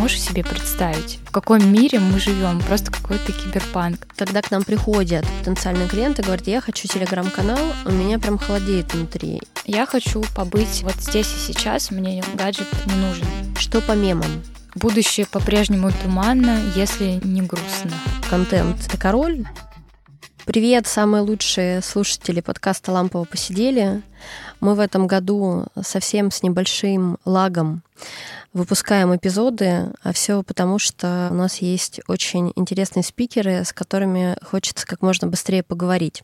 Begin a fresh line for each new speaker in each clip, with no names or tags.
можешь себе представить, в каком мире мы живем? Просто какой-то киберпанк.
Когда к нам приходят потенциальные клиенты, говорят, я хочу телеграм-канал, у меня прям холодеет внутри.
Я хочу побыть вот здесь и сейчас, мне гаджет не нужен.
Что по мемам?
Будущее по-прежнему туманно, если не грустно.
Контент — это король? Привет, самые лучшие слушатели подкаста «Лампово посидели». Мы в этом году совсем с небольшим лагом выпускаем эпизоды, а все потому, что у нас есть очень интересные спикеры, с которыми хочется как можно быстрее поговорить.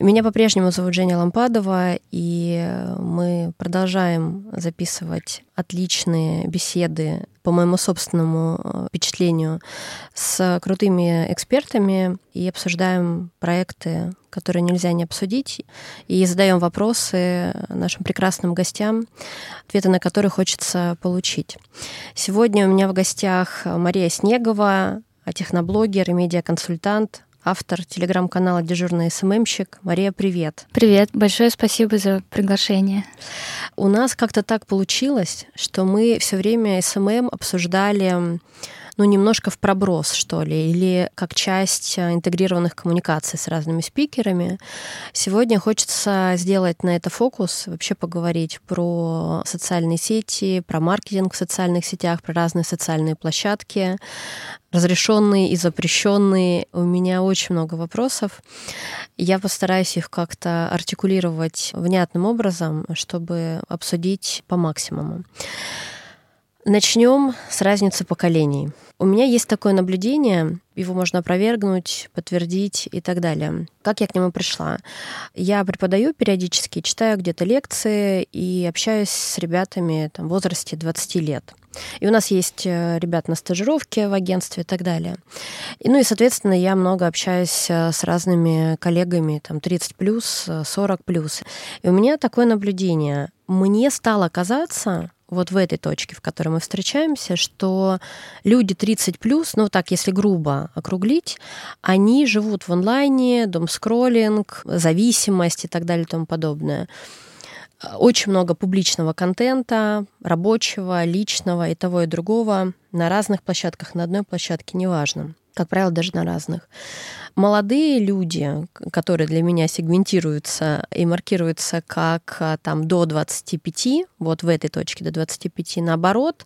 Меня по-прежнему зовут Женя Лампадова, и мы продолжаем записывать отличные беседы по моему собственному э, впечатлению с крутыми экспертами и обсуждаем проекты, которые нельзя не обсудить, и задаем вопросы нашим прекрасным гостям, ответы на которые хочется получить. Сегодня у меня в гостях Мария Снегова, техноблогер и медиаконсультант, автор телеграм-канала «Дежурный SMM щик». Мария, привет.
Привет, большое спасибо за приглашение.
У нас как-то так получилось, что мы все время SMM обсуждали ну, немножко в проброс, что ли, или как часть э, интегрированных коммуникаций с разными спикерами. Сегодня хочется сделать на это фокус, вообще поговорить про социальные сети, про маркетинг в социальных сетях, про разные социальные площадки, разрешенные и запрещенные. У меня очень много вопросов. Я постараюсь их как-то артикулировать внятным образом, чтобы обсудить по максимуму. Начнем с разницы поколений. У меня есть такое наблюдение, его можно опровергнуть, подтвердить и так далее. Как я к нему пришла? Я преподаю периодически, читаю где-то лекции и общаюсь с ребятами там, в возрасте 20 лет. И у нас есть э, ребят на стажировке в агентстве и так далее. И, ну и, соответственно, я много общаюсь э, с разными коллегами, там, 30 плюс, 40 плюс. И у меня такое наблюдение. Мне стало казаться, вот в этой точке, в которой мы встречаемся, что люди 30 плюс, ну так, если грубо округлить, они живут в онлайне, дом-скроллинг, зависимость и так далее и тому подобное. Очень много публичного контента, рабочего, личного и того и другого на разных площадках, на одной площадке, неважно как правило, даже на разных. Молодые люди, которые для меня сегментируются и маркируются как а, там до 25, вот в этой точке до 25, наоборот,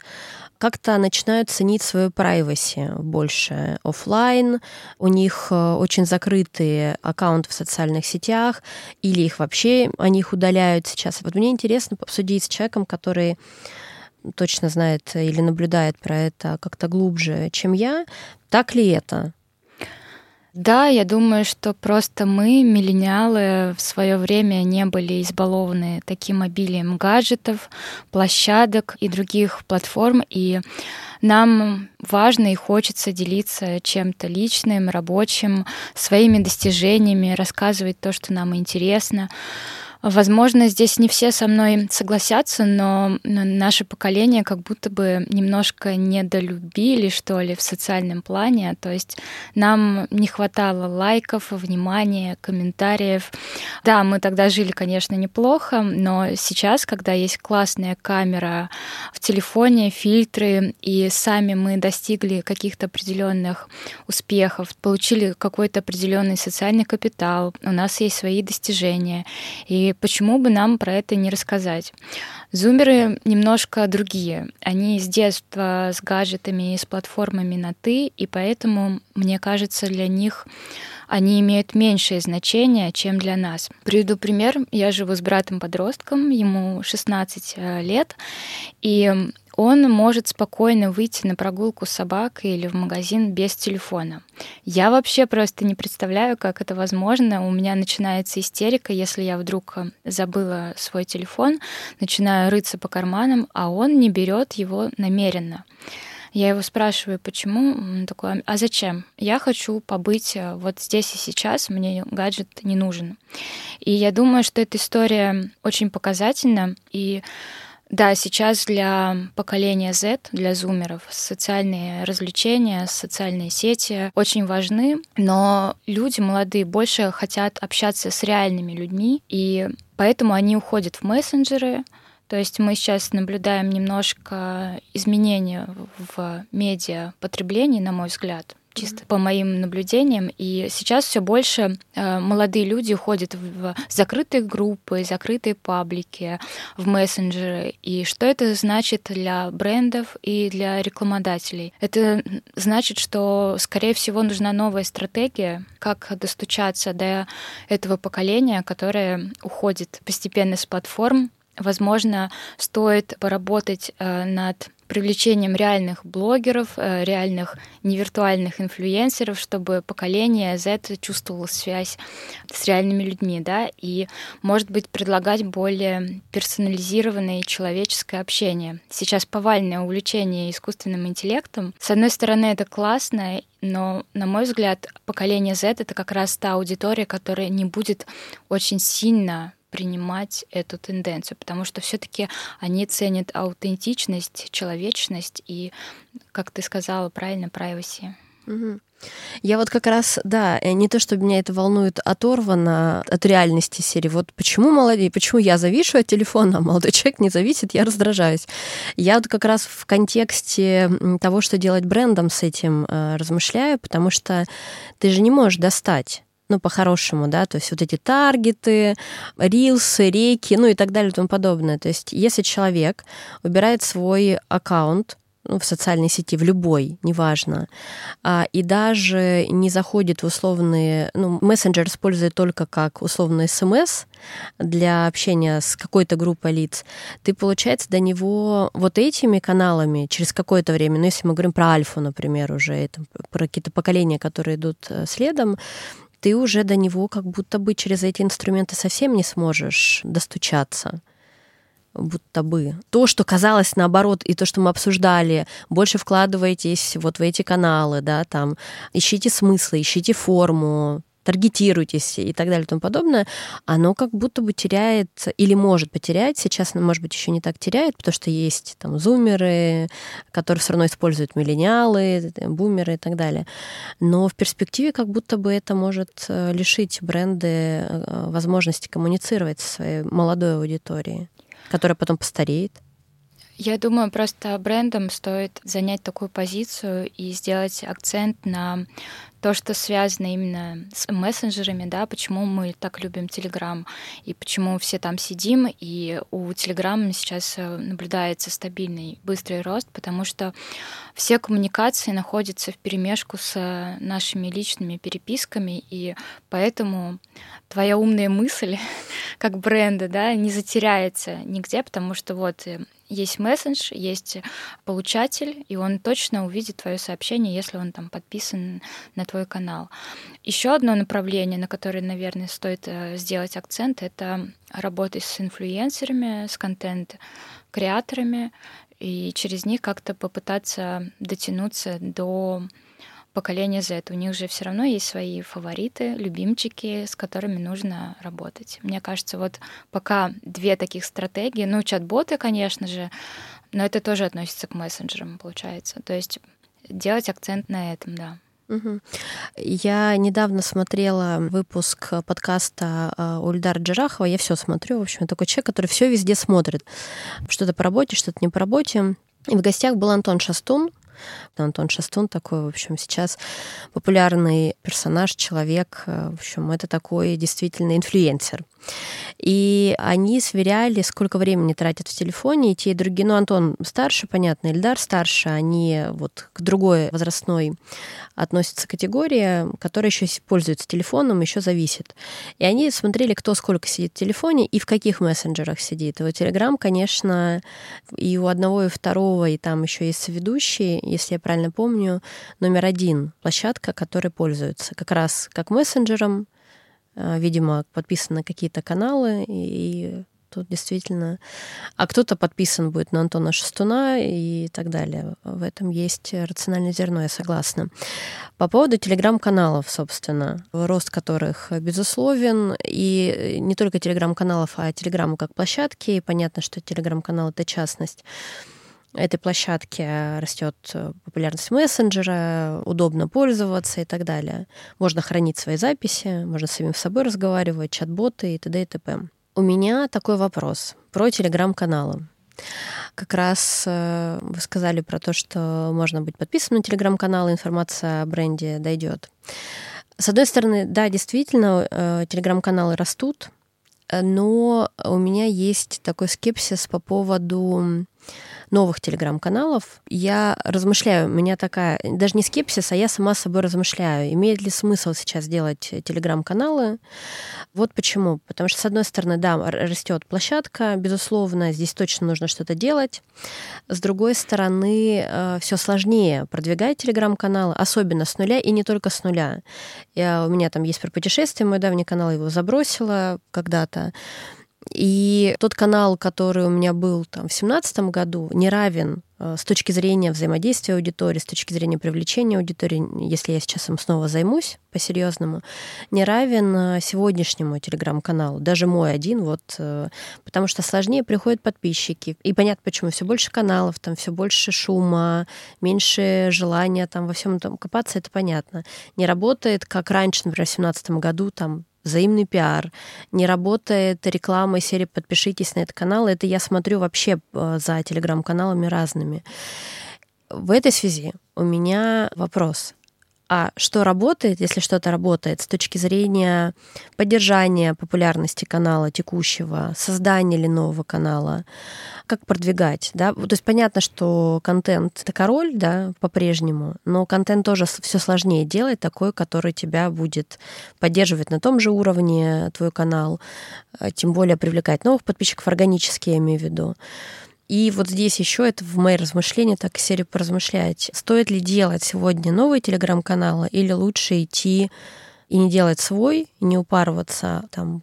как-то начинают ценить свою privacy больше офлайн. У них э, очень закрытые аккаунты в социальных сетях, или их вообще, они их удаляют сейчас. Вот мне интересно обсудить с человеком, который точно знает или наблюдает про это как-то глубже, чем я. Так ли это?
Да, я думаю, что просто мы, миллениалы, в свое время не были избалованы таким обилием гаджетов, площадок и других платформ, и нам важно и хочется делиться чем-то личным, рабочим, своими достижениями, рассказывать то, что нам интересно. Возможно, здесь не все со мной согласятся, но наше поколение как будто бы немножко недолюбили, что ли, в социальном плане. То есть нам не хватало лайков, внимания, комментариев. Да, мы тогда жили, конечно, неплохо, но сейчас, когда есть классная камера в телефоне, фильтры, и сами мы достигли каких-то определенных успехов, получили какой-то определенный социальный капитал, у нас есть свои достижения. И почему бы нам про это не рассказать? Зумеры немножко другие. Они с детства с гаджетами и с платформами на «ты», и поэтому, мне кажется, для них они имеют меньшее значение, чем для нас. Приведу пример. Я живу с братом-подростком, ему 16 э, лет, и он может спокойно выйти на прогулку с собакой или в магазин без телефона. Я вообще просто не представляю, как это возможно. У меня начинается истерика, если я вдруг э, забыла свой телефон, начинаю рыться по карманам, а он не берет его намеренно. Я его спрашиваю, почему? Он такой, а зачем? Я хочу побыть э, вот здесь и сейчас, мне гаджет не нужен. И я думаю, что эта история очень показательна, и да, сейчас для поколения Z, для зумеров, социальные развлечения, социальные сети очень важны, но люди молодые больше хотят общаться с реальными людьми, и поэтому они уходят в мессенджеры, То есть мы сейчас наблюдаем немножко изменения в медиа потреблении, на мой взгляд чисто по моим наблюдениям. И сейчас все больше э, молодые люди уходят в закрытые группы, закрытые паблики, в мессенджеры. И что это значит для брендов и для рекламодателей? Это значит, что, скорее всего, нужна новая стратегия, как достучаться до этого поколения, которое уходит постепенно с платформ. Возможно, стоит поработать э, над привлечением реальных блогеров, э, реальных невиртуальных инфлюенсеров, чтобы поколение Z чувствовало связь с реальными людьми, да, и, может быть, предлагать более персонализированное человеческое общение. Сейчас повальное увлечение искусственным интеллектом. С одной стороны, это классно, но, на мой взгляд, поколение Z — это как раз та аудитория, которая не будет очень сильно принимать эту тенденцию, потому что все-таки они ценят аутентичность, человечность и, как ты сказала правильно, privacy.
Я вот как раз, да, э, не то, чтобы меня это волнует оторвано от реальности серии. Вот почему молодые, почему я завишу от телефона, а молодой человек не зависит, я раздражаюсь. Я вот как раз в контексте того, что делать брендом с этим, э, размышляю, потому что ты же не можешь достать ну, по-хорошему, да, то есть вот эти таргеты, рилсы, реки, ну и так далее и тому подобное. То есть если человек убирает свой аккаунт, ну, в социальной сети, в любой, неважно, а, и даже не заходит в условные, ну, мессенджер использует только как условный смс для общения с какой-то группой лиц, ты, получается, до него вот этими каналами через какое-то время, ну, если мы говорим про альфу, например, уже, это про какие-то поколения, которые идут э, следом, ты уже до него как будто бы через эти инструменты совсем не сможешь достучаться будто бы. То, что казалось наоборот, и то, что мы обсуждали, больше вкладываетесь вот в эти каналы, да, там, ищите смыслы, ищите форму, таргетируйтесь и так далее и тому подобное, оно как будто бы теряет или может потерять. Сейчас, может быть, еще не так теряет, потому что есть там зумеры, которые все равно используют миллениалы, бумеры и так далее. Но в перспективе как будто бы это может э, лишить бренды э, возможности коммуницировать со своей молодой аудиторией, которая потом постареет.
Я думаю, просто брендам стоит занять такую позицию и сделать акцент на то, что связано именно с мессенджерами, да, почему мы так любим Telegram и почему все там сидим, и у Telegram сейчас э, наблюдается стабильный быстрый рост, потому что все коммуникации находятся в перемешку с э, нашими личными переписками, и поэтому твоя умная мысль как бренда, да, не затеряется нигде, потому что вот э, есть мессендж, есть получатель, и он точно увидит твое сообщение, если он там подписан на твой канал. Еще одно направление, на которое, наверное, стоит э, сделать акцент, это работать с инфлюенсерами, с контент-креаторами, и через них как-то попытаться дотянуться до поколения Z. У них же все равно есть свои фавориты, любимчики, с которыми нужно работать. Мне кажется, вот пока две таких стратегии, ну, чат-боты, конечно же, но это тоже относится к мессенджерам, получается. То есть делать акцент на этом, да.
Угу. Я недавно смотрела выпуск подкаста а, Ульдар Джарахова. Я все смотрю. В общем, такой человек, который все везде смотрит. Что-то по работе, что-то не по работе. И в гостях был Антон Шастун, Антон Шастун такой, в общем, сейчас популярный персонаж, человек, в общем, это такой действительно инфлюенсер. И они сверяли, сколько времени тратят в телефоне, и те, и другие. Ну, Антон старше, понятно, Эльдар старше, они вот к другой возрастной относятся категории, которая еще пользуется телефоном, еще зависит. И они смотрели, кто сколько сидит в телефоне и в каких мессенджерах сидит. И вот Телеграм, конечно, и у одного, и у второго, и там еще есть ведущий, если я правильно помню, номер один площадка, которой пользуются как раз как мессенджером, видимо, подписаны какие-то каналы, и тут действительно... А кто-то подписан будет на Антона Шестуна и так далее. В этом есть рациональное зерно, я согласна. По поводу телеграм-каналов, собственно, рост которых безусловен, и не только телеграм-каналов, а телеграмму как площадки. И понятно, что телеграм-канал — это частность этой площадке растет популярность мессенджера, удобно пользоваться и так далее. Можно хранить свои записи, можно с самим собой разговаривать, чат-боты и т.д. и т.п. У меня такой вопрос. про телеграм-каналы. Как раз э, вы сказали про то, что можно быть подписанным на телеграм-канал, информация о бренде дойдет. С одной стороны, да, действительно, э, телеграм-каналы растут, но у меня есть такой скепсис по поводу новых телеграм-каналов, я размышляю, у меня такая, даже не скепсис, а я сама собой размышляю, имеет ли смысл сейчас делать телеграм-каналы. Вот почему. Потому что, с одной стороны, да, растет площадка, безусловно, здесь точно нужно что-то делать. С другой стороны, э, все сложнее продвигать телеграм-каналы, особенно с нуля и не только с нуля. Я, у меня там есть про путешествия, мой давний канал его забросила когда-то. И тот канал, который у меня был там в семнадцатом году, не равен э, с точки зрения взаимодействия аудитории, с точки зрения привлечения аудитории, если я сейчас им снова займусь по-серьезному, не равен э, сегодняшнему телеграм-каналу, даже мой один, вот, э, потому что сложнее приходят подписчики. И понятно почему, все больше каналов, там все больше шума, меньше желания там во всем этом копаться, это понятно. Не работает, как раньше, например, в семнадцатом году, там взаимный пиар, не работает реклама серии «Подпишитесь на этот канал». Это я смотрю вообще э, за телеграм-каналами разными. В этой связи у меня вопрос а что работает, если что-то работает с точки зрения поддержания популярности канала текущего, создания или нового канала, как продвигать, да? То есть понятно, что контент — это король, да, по-прежнему, но контент тоже все сложнее делать, такой, который тебя будет поддерживать на том же уровне, твой канал, а тем более привлекать новых подписчиков органически, я имею в виду. И вот здесь еще это в мои размышления, так и серию поразмышлять. Стоит ли делать сегодня новые телеграм-каналы или лучше идти и не делать свой, и не упарываться, там,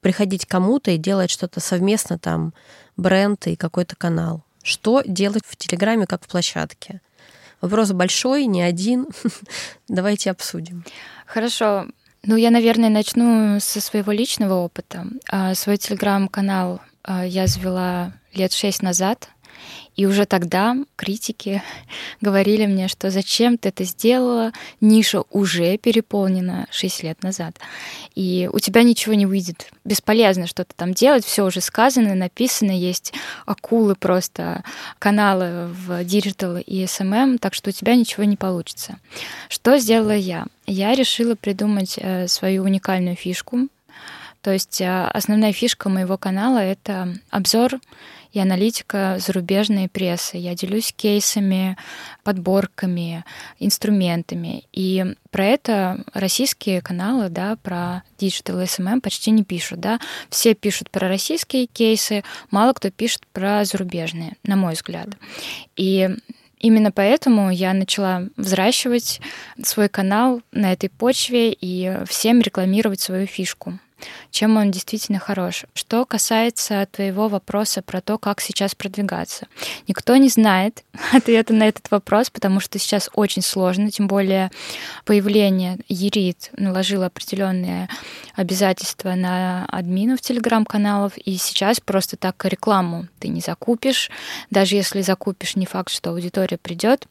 приходить кому-то и делать что-то совместно, там, бренд и какой-то канал. Что делать в Телеграме, как в площадке? Вопрос большой, не один. Давайте обсудим.
Хорошо. Ну, я, наверное, начну со своего личного опыта. А, свой телеграм-канал а, я завела лет шесть назад, и уже тогда критики говорили мне, что зачем ты это сделала, ниша уже переполнена 6 лет назад, и у тебя ничего не выйдет. Бесполезно что-то там делать, все уже сказано, написано, есть акулы просто, каналы в Digital и SMM, так что у тебя ничего не получится. Что сделала я? Я решила придумать э, свою уникальную фишку, то есть э, основная фишка моего канала — это обзор и аналитика зарубежной прессы. Я делюсь кейсами, подборками, инструментами. И про это российские каналы, да, про Digital SMM почти не пишут, да. Все пишут про российские кейсы, мало кто пишет про зарубежные, на мой взгляд. И Именно поэтому я начала взращивать свой канал на этой почве и всем рекламировать свою фишку чем он действительно хорош. Что касается твоего вопроса про то, как сейчас продвигаться. Никто не знает ответа на этот вопрос, потому что сейчас очень сложно, тем более появление Ерит наложило определенные обязательства на админов телеграм-каналов, и сейчас просто так рекламу ты не закупишь. Даже если закупишь, не факт, что аудитория придет.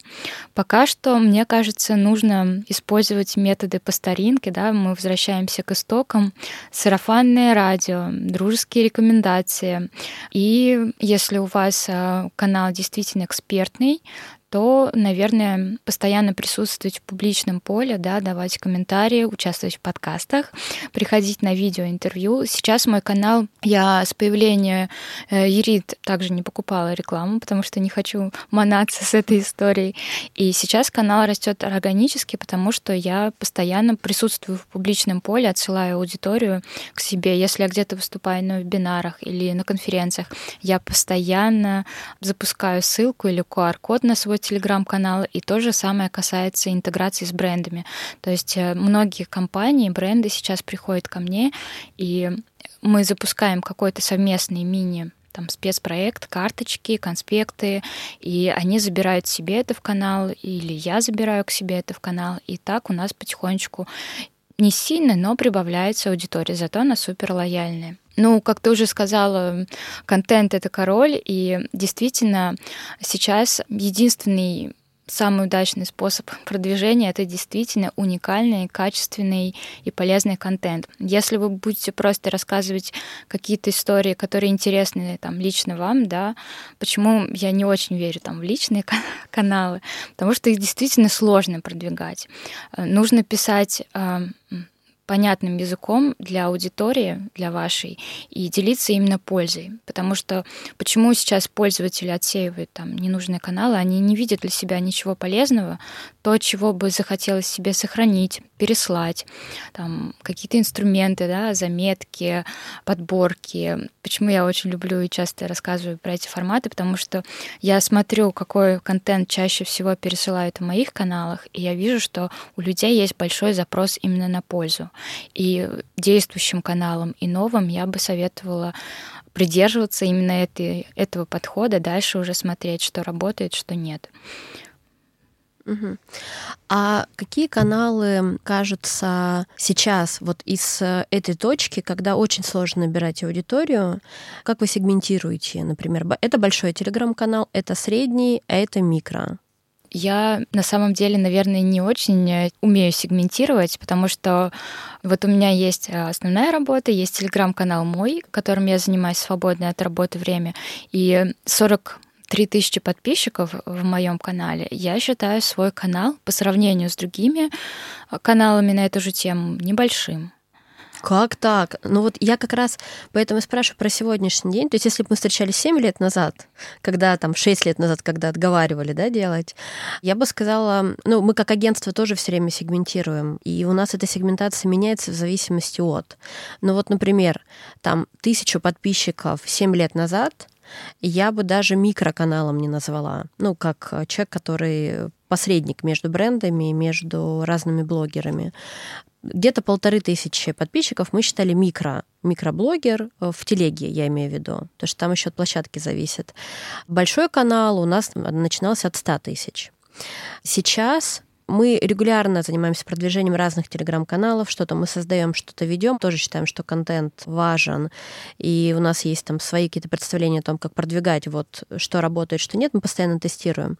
Пока что, мне кажется, нужно использовать методы по старинке, да, мы возвращаемся к истокам, сарафанное радио, дружеские рекомендации. И если у вас э, канал действительно экспертный, то, наверное, постоянно присутствовать в публичном поле, да, давать комментарии, участвовать в подкастах, приходить на видеоинтервью. Сейчас мой канал, я с появления э, Ерит также не покупала рекламу, потому что не хочу манаться с этой историей. И сейчас канал растет органически, потому что я постоянно присутствую в публичном поле, отсылаю аудиторию к себе. Если я где-то выступаю на вебинарах или на конференциях, я постоянно запускаю ссылку или QR-код на свой телеграм-канал, и то же самое касается интеграции с брендами. То есть э, многие компании, бренды сейчас приходят ко мне, и мы запускаем какой-то совместный мини там спецпроект, карточки, конспекты, и они забирают себе это в канал, или я забираю к себе это в канал, и так у нас потихонечку не сильно, но прибавляется аудитория, зато она супер лояльная. Ну, как ты уже сказала, контент — это король, и действительно сейчас единственный самый удачный способ продвижения — это действительно уникальный, качественный и полезный контент. Если вы будете просто рассказывать какие-то истории, которые интересны там, лично вам, да, почему я не очень верю там, в личные каналы, потому что их действительно сложно продвигать. Э, нужно писать э, понятным языком для аудитории, для вашей, и делиться именно пользой. Потому что почему сейчас пользователи отсеивают там ненужные каналы, они не видят для себя ничего полезного, то, чего бы захотелось себе сохранить, переслать, там какие-то инструменты, да, заметки, подборки. Почему я очень люблю и часто рассказываю про эти форматы, потому что я смотрю, какой контент чаще всего пересылают в моих каналах, и я вижу, что у людей есть большой запрос именно на пользу. И действующим каналам и новым я бы советовала придерживаться именно этой, этого подхода, дальше уже смотреть, что работает, что нет.
Угу. А какие каналы кажутся сейчас вот из этой точки, когда очень сложно набирать аудиторию, как вы сегментируете, например, это большой телеграм-канал, это средний, а это микро?
Я на самом деле, наверное, не очень э, умею сегментировать, потому что вот у меня есть э, основная работа, есть телеграм-канал мой, которым я занимаюсь свободное от работы время, и 40 три тысячи подписчиков в моем канале, я считаю свой канал по сравнению с другими э, каналами на эту же тему небольшим.
Как так? Ну вот я как раз поэтому спрашиваю про сегодняшний день. То есть если бы мы встречались 7 лет назад, когда там 6 лет назад, когда отговаривали, да, делать, я бы сказала, ну мы как агентство тоже все время сегментируем, и у нас эта сегментация меняется в зависимости от. Ну вот, например, там тысячу подписчиков 7 лет назад, я бы даже микроканалом не назвала. Ну, как человек, который посредник между брендами, между разными блогерами где-то полторы тысячи подписчиков мы считали микро, микроблогер э, в телеге, я имею в виду, потому что там еще от площадки зависит. Большой канал у нас начинался от 100 тысяч. Сейчас мы регулярно занимаемся продвижением разных телеграм-каналов, что-то мы создаем, что-то ведем, тоже считаем, что контент важен, и у нас есть там свои какие-то представления о том, как продвигать, вот что работает, что нет, мы постоянно тестируем.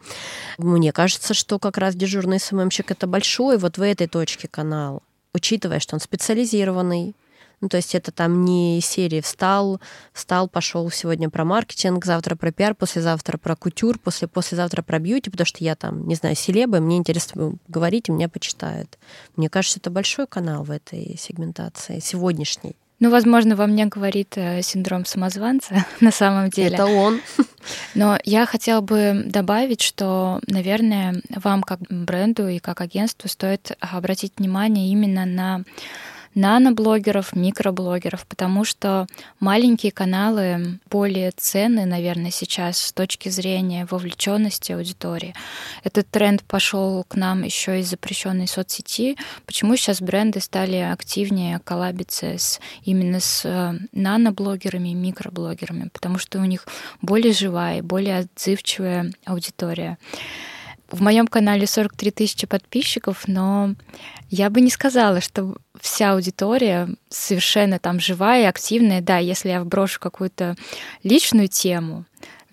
Мне кажется, что как раз дежурный СММщик — это большой вот в этой точке канал учитывая, что он специализированный, ну, то есть это там не серии встал, встал, пошел сегодня про маркетинг, завтра про пиар, послезавтра про кутюр, после послезавтра про бьюти, потому что я там, не знаю, селеба, мне интересно говорить, и меня почитают. Мне кажется, это большой канал в этой сегментации, сегодняшней.
Ну, возможно, во мне говорит э, синдром самозванца на самом деле.
Это он.
Но я хотела бы добавить, что, наверное, вам как бренду и как агентству стоит обратить внимание именно на наноблогеров, микроблогеров, потому что маленькие каналы более ценны, наверное, сейчас с точки зрения вовлеченности аудитории. Этот тренд пошел к нам еще из запрещенной соцсети. Почему сейчас бренды стали активнее коллабиться с, именно с э, наноблогерами и микроблогерами? Потому что у них более живая, более отзывчивая аудитория. В моем канале 43 тысячи подписчиков, но я бы не сказала, что вся аудитория совершенно там живая и активная. Да, если я вброшу какую-то личную тему,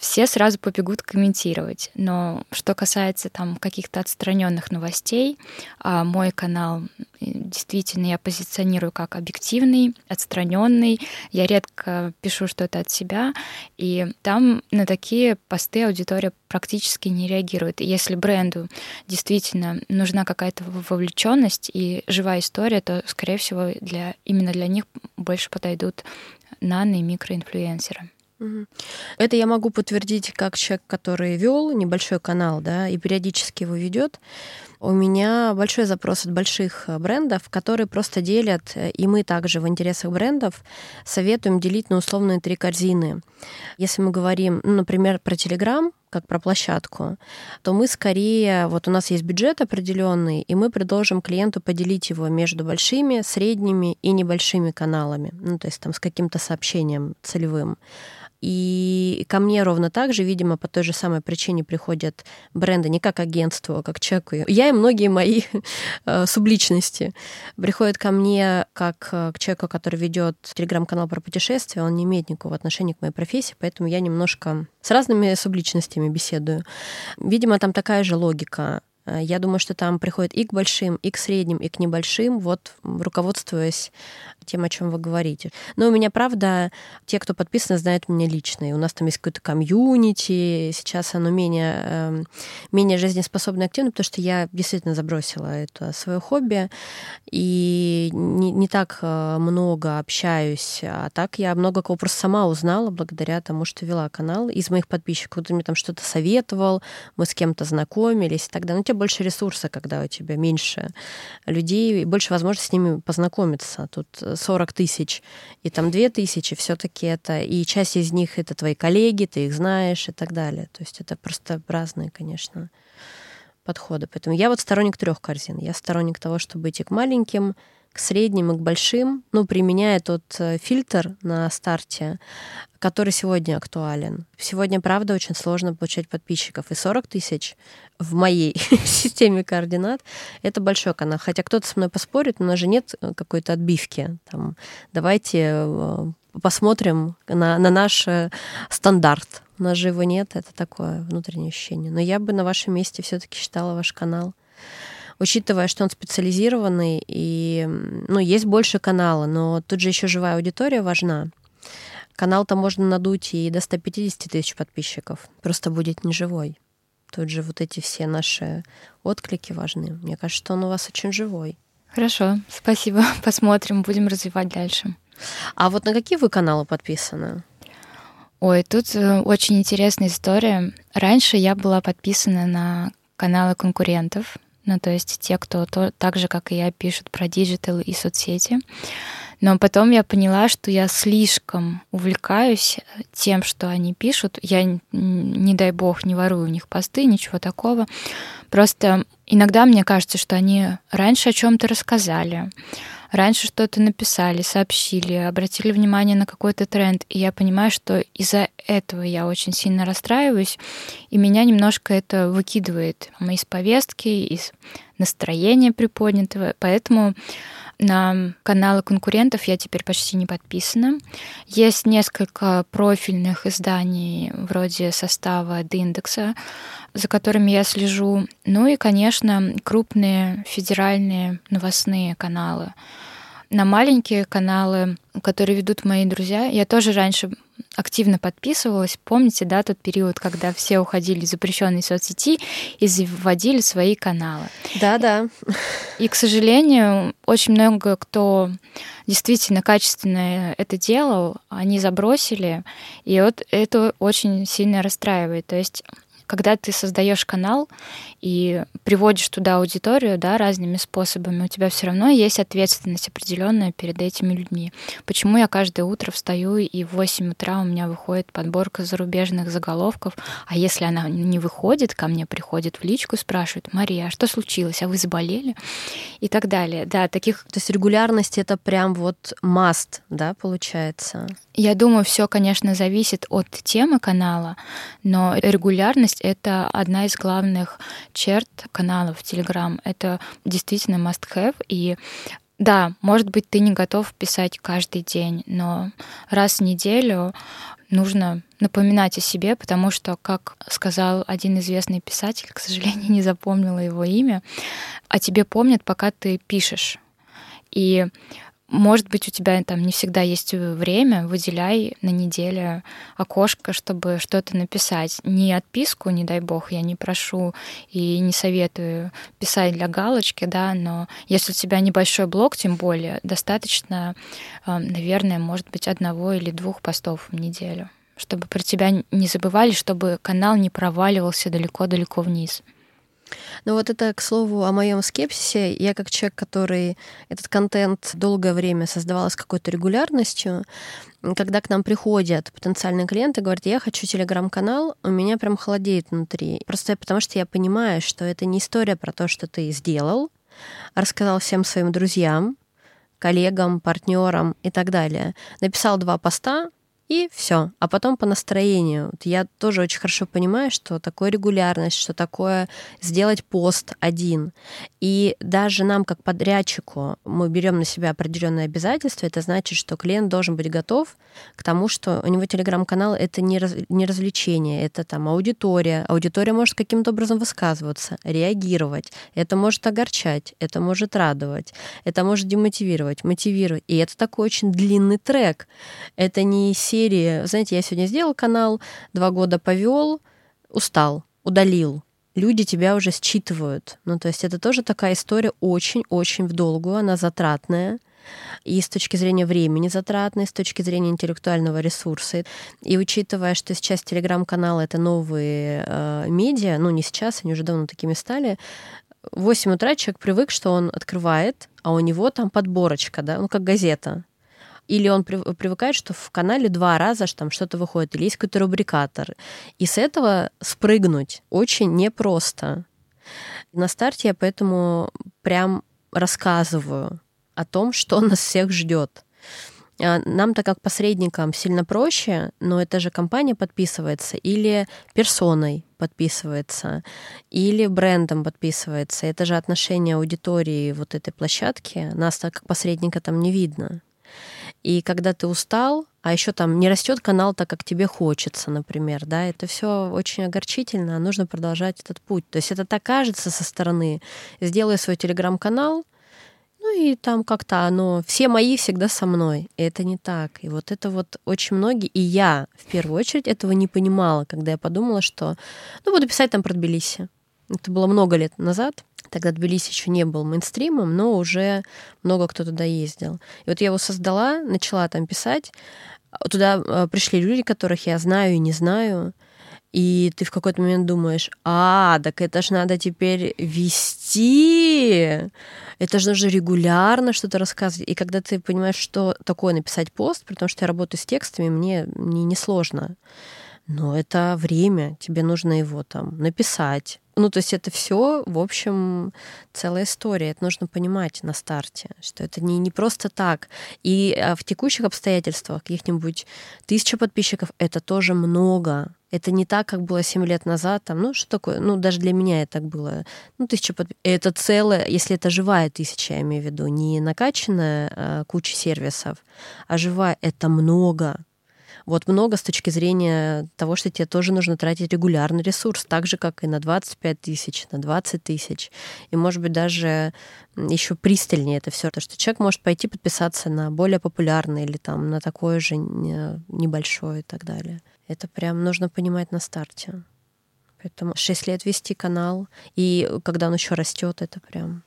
все сразу побегут комментировать. Но что касается там каких-то отстраненных новостей, а мой канал действительно я позиционирую как объективный, отстраненный. Я редко пишу что-то от себя, и там на такие посты аудитория практически не реагирует. И если бренду действительно нужна какая-то вовлеченность и живая история, то, скорее всего, для, именно для них больше подойдут нано- и микроинфлюенсеры.
Это я могу подтвердить как человек, который вел небольшой канал, да, и периодически его ведет. У меня большой запрос от больших э, брендов, которые просто делят, э, и мы также в интересах брендов советуем делить на условные три корзины. Если мы говорим, ну, например, про Telegram, как про площадку, то мы скорее, вот у нас есть бюджет определенный, и мы предложим клиенту поделить его между большими, средними и небольшими каналами, ну, то есть там с каким-то сообщением целевым. И ко мне ровно так же, видимо, по той же самой причине приходят бренды не как агентство, а как человеку. Я и многие мои э, субличности приходят ко мне как э, к человеку, который ведет телеграм-канал про путешествия. Он не имеет никакого отношения к моей профессии, поэтому я немножко с разными субличностями беседую. Видимо, там такая же логика. Э, я думаю, что там приходит и к большим, и к средним, и к небольшим, вот руководствуясь тем, о чем вы говорите. Но у меня, правда, те, кто подписаны, знают меня лично. И у нас там есть какое-то комьюнити. Сейчас оно менее, эм, менее жизнеспособно и активно, потому что я действительно забросила это свое хобби. И не, не так э, много общаюсь. А так я много кого просто сама узнала благодаря тому, что вела канал. Из моих подписчиков кто-то мне там что-то советовал, мы с кем-то знакомились и так далее. Но у тебя больше ресурса, когда у тебя меньше людей, и больше возможности с ними познакомиться. Тут 40 тысяч, и там 2 тысячи, все-таки это, и часть из них это твои коллеги, ты их знаешь и так далее. То есть это просто разные, конечно, подходы. Поэтому я вот сторонник трех корзин. Я сторонник того, чтобы идти к маленьким, к средним и к большим, ну, применяя тот э, фильтр на старте, который сегодня актуален. Сегодня, правда, очень сложно получать подписчиков. И 40 тысяч в моей системе координат — это большой канал. Хотя кто-то со мной поспорит, у нас же нет э, какой-то отбивки. Там, давайте э, посмотрим на, на наш стандарт. У нас же его нет, это такое внутреннее ощущение. Но я бы на вашем месте все-таки считала ваш канал учитывая, что он специализированный, и ну, есть больше канала, но тут же еще живая аудитория важна. Канал-то можно надуть и до 150 тысяч подписчиков. Просто будет неживой. Тут же вот эти все наши отклики важны. Мне кажется, что он у вас очень живой.
Хорошо, спасибо. Посмотрим, будем развивать дальше.
А вот на какие вы каналы подписаны?
Ой, тут э, очень интересная история. Раньше я была подписана на каналы конкурентов. Ну, то есть те, кто то, так же, как и я, пишут про digital и соцсети. Но потом я поняла, что я слишком увлекаюсь тем, что они пишут. Я, не дай бог, не ворую у них посты, ничего такого. Просто иногда мне кажется, что они раньше о чем-то рассказали, раньше что-то написали, сообщили, обратили внимание на какой-то тренд, и я понимаю, что из-за этого я очень сильно расстраиваюсь, и меня немножко это выкидывает. Из повестки, из настроения приподнятого, поэтому на каналы конкурентов я теперь почти не подписана. Есть несколько профильных изданий вроде состава индекса, за которыми я слежу. Ну и, конечно, крупные федеральные новостные каналы. На маленькие каналы, которые ведут мои друзья, я тоже раньше активно подписывалась. Помните, да, тот период, когда все уходили из запрещенной соцсети и заводили свои каналы.
Да, да.
И, к сожалению, очень много кто действительно качественно это делал, они забросили, и вот это очень сильно расстраивает. То есть когда ты создаешь канал и приводишь туда аудиторию да, разными способами, у тебя все равно есть ответственность определенная перед этими людьми. Почему я каждое утро встаю и в 8 утра у меня выходит подборка зарубежных заголовков, а если она не выходит, ко мне приходит в личку и спрашивает, Мария, а что случилось, а вы заболели? И так далее. Да, таких...
То есть регулярность это прям вот must, да, получается?
Я думаю, все, конечно, зависит от темы канала, но регулярность — это одна из главных черт каналов в Telegram. Это действительно must-have, и да, может быть, ты не готов писать каждый день, но раз в неделю нужно напоминать о себе, потому что, как сказал один известный писатель, к сожалению, не запомнила его имя, о тебе помнят, пока ты пишешь. И может быть, у тебя там не всегда есть время, выделяй на неделю окошко, чтобы что-то написать. Не отписку, не дай бог, я не прошу и не советую писать для галочки, да, но если у тебя небольшой блог, тем более, достаточно, э, наверное, может быть, одного или двух постов в неделю, чтобы про тебя не забывали, чтобы канал не проваливался далеко-далеко вниз.
Ну вот это, к слову, о моем скепсисе. Я как человек, который этот контент долгое время создавала с какой-то регулярностью, когда к нам приходят потенциальные клиенты, говорят, я хочу телеграм-канал, у меня прям холодеет внутри. Просто потому что я понимаю, что это не история про то, что ты сделал, рассказал всем своим друзьям, коллегам, партнерам и так далее. Написал два поста, и все. А потом по настроению. Я тоже очень хорошо понимаю, что такое регулярность, что такое сделать пост один. И даже нам, как подрядчику, мы берем на себя определенные обязательства. Это значит, что клиент должен быть готов к тому, что у него телеграм-канал это не, раз, не развлечение, это там аудитория. Аудитория может каким-то образом высказываться, реагировать. Это может огорчать, это может радовать, это может демотивировать, мотивировать. И это такой очень длинный трек. Это не серии, знаете, я сегодня сделал канал, два года повел, устал, удалил. Люди тебя уже считывают. Ну, то есть это тоже такая история очень-очень в долгую, она затратная и с точки зрения времени затратной, с точки зрения интеллектуального ресурса. И учитывая, что сейчас телеграм-каналы — это новые э, медиа, ну не сейчас, они уже давно такими стали, в 8 утра человек привык, что он открывает, а у него там подборочка, да, ну как газета. Или он привыкает, что в канале два раза там что-то выходит, или есть какой-то рубрикатор. И с этого спрыгнуть очень непросто. На старте я поэтому прям рассказываю о том, что нас всех ждет. А, нам-то как посредникам сильно проще, но это же компания подписывается или персоной подписывается, или брендом подписывается. Это же отношение аудитории вот этой площадки. Нас так как посредника там не видно. И когда ты устал, а еще там не растет канал так, как тебе хочется, например, да, это все очень огорчительно, а нужно продолжать этот путь. То есть это так кажется со стороны. Сделай свой телеграм-канал, ну и там как-то оно, все мои всегда со мной. И это не так. И вот это вот очень многие, и я в первую очередь этого не понимала, когда я подумала, что ну буду писать там про Тбилиси. Это было много лет назад. Тогда Тбилиси еще не был мейнстримом, но уже много кто туда ездил. И вот я его создала, начала там писать. Туда э, пришли люди, которых я знаю и не знаю. И ты в какой-то момент думаешь, а, так это ж надо теперь вести, это же нужно регулярно что-то рассказывать. И когда ты понимаешь, что такое написать пост, потому что я работаю с текстами, мне не, не сложно. Но это время, тебе нужно его там написать, ну, то есть это все, в общем, целая история. Это нужно понимать на старте, что это не, не просто так. И а, в текущих обстоятельствах каких-нибудь тысяча подписчиков — это тоже много. Это не так, как было 7 лет назад. Там, ну, что такое? Ну, даже для меня это так было. Ну, тысяча подписчиков. Это целое, если это живая тысяча, я имею в виду, не накачанная а, куча сервисов, а живая — это много. Вот много с точки зрения того, что тебе тоже нужно тратить регулярный ресурс, так же, как и на 25 тысяч, на 20 тысяч. И, может быть, даже еще пристальнее это все, то что человек может пойти подписаться на более популярный или там на такое же небольшое и так далее. Это прям нужно понимать на старте. Поэтому 6 лет вести канал, и когда он еще растет, это прям.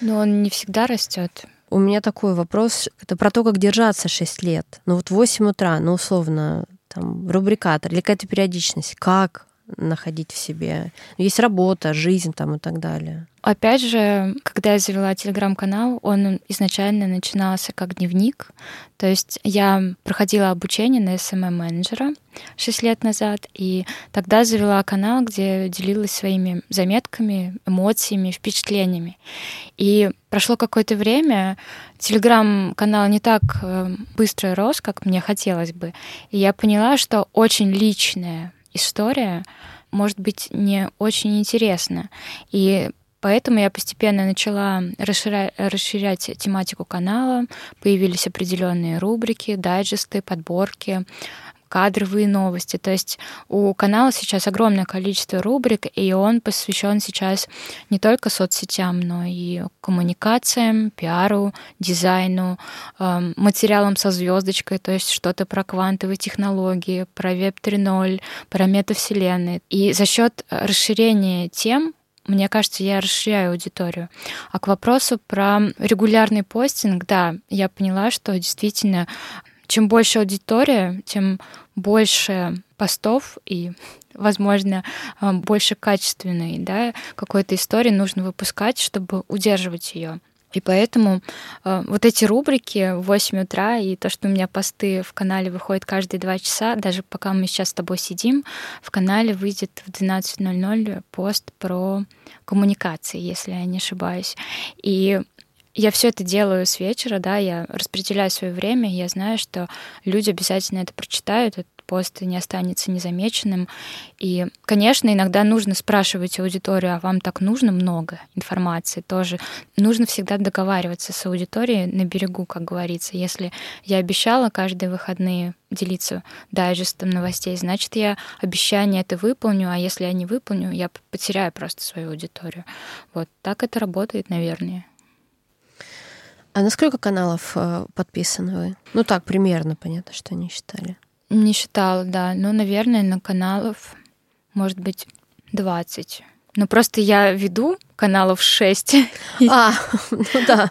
Но он не всегда растет.
У меня такой вопрос, это про то, как держаться 6 лет. Ну вот 8 утра, ну условно, там, рубрикатор или какая-то периодичность. Как находить в себе? Есть работа, жизнь там и так далее.
Опять же, когда я завела телеграм-канал, он изначально начинался как дневник. То есть я проходила обучение на SMM-менеджера 6 лет назад, и тогда завела канал, где делилась своими заметками, эмоциями, впечатлениями. И прошло какое-то время, телеграм-канал не так э, быстро рос, как мне хотелось бы. И я поняла, что очень личная история может быть не очень интересна. И Поэтому я постепенно начала расширять, расширять тематику канала, появились определенные рубрики, дайджесты, подборки, кадровые новости. То есть у канала сейчас огромное количество рубрик, и он посвящен сейчас не только соцсетям, но и коммуникациям, пиару, дизайну, эм, материалам со звездочкой, то есть что-то про квантовые технологии, про Web 3.0, про метавселенные. И за счет расширения тем мне кажется, я расширяю аудиторию. А к вопросу про регулярный постинг, да, я поняла, что действительно чем больше аудитория, тем больше постов и, возможно, э, больше качественной да, какой-то истории нужно выпускать, чтобы удерживать ее. И поэтому э, вот эти рубрики в 8 утра и то, что у меня посты в канале выходят каждые два часа, даже пока мы сейчас с тобой сидим, в канале выйдет в 12.00 пост про коммуникации, если я не ошибаюсь. И я все это делаю с вечера, да, я распределяю свое время, я знаю, что люди обязательно это прочитают, этот пост не останется незамеченным. И, конечно, иногда нужно спрашивать аудиторию, а вам так нужно много информации тоже. Нужно всегда договариваться с аудиторией на берегу, как говорится. Если я обещала каждые выходные делиться дайджестом новостей, значит, я обещание это выполню, а если я не выполню, я потеряю просто свою аудиторию. Вот так это работает, наверное.
А на сколько каналов э, подписаны вы? Ну так, примерно, понятно, что не считали.
Не считала, да. Но, наверное, на каналов, может быть, 20. Ну, просто я веду каналов 6.
А, ну да.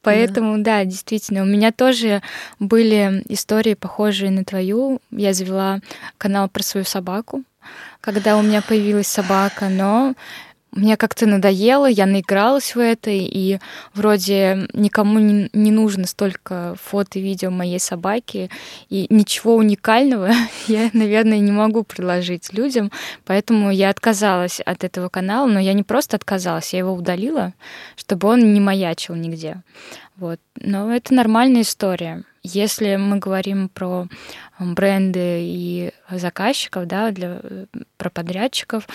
Поэтому, да. да, действительно, у меня тоже были истории, похожие на твою. Я завела канал про свою собаку, когда у меня появилась собака, но мне как-то надоело, я наигралась в это, и вроде никому не, не нужно столько фото и видео моей собаки, и ничего уникального я, наверное, не могу предложить людям, поэтому я отказалась от этого канала, но я не просто отказалась, я его удалила, чтобы он не маячил нигде. Вот. Но это нормальная история. Если мы говорим про бренды и заказчиков, да, для, про подрядчиков,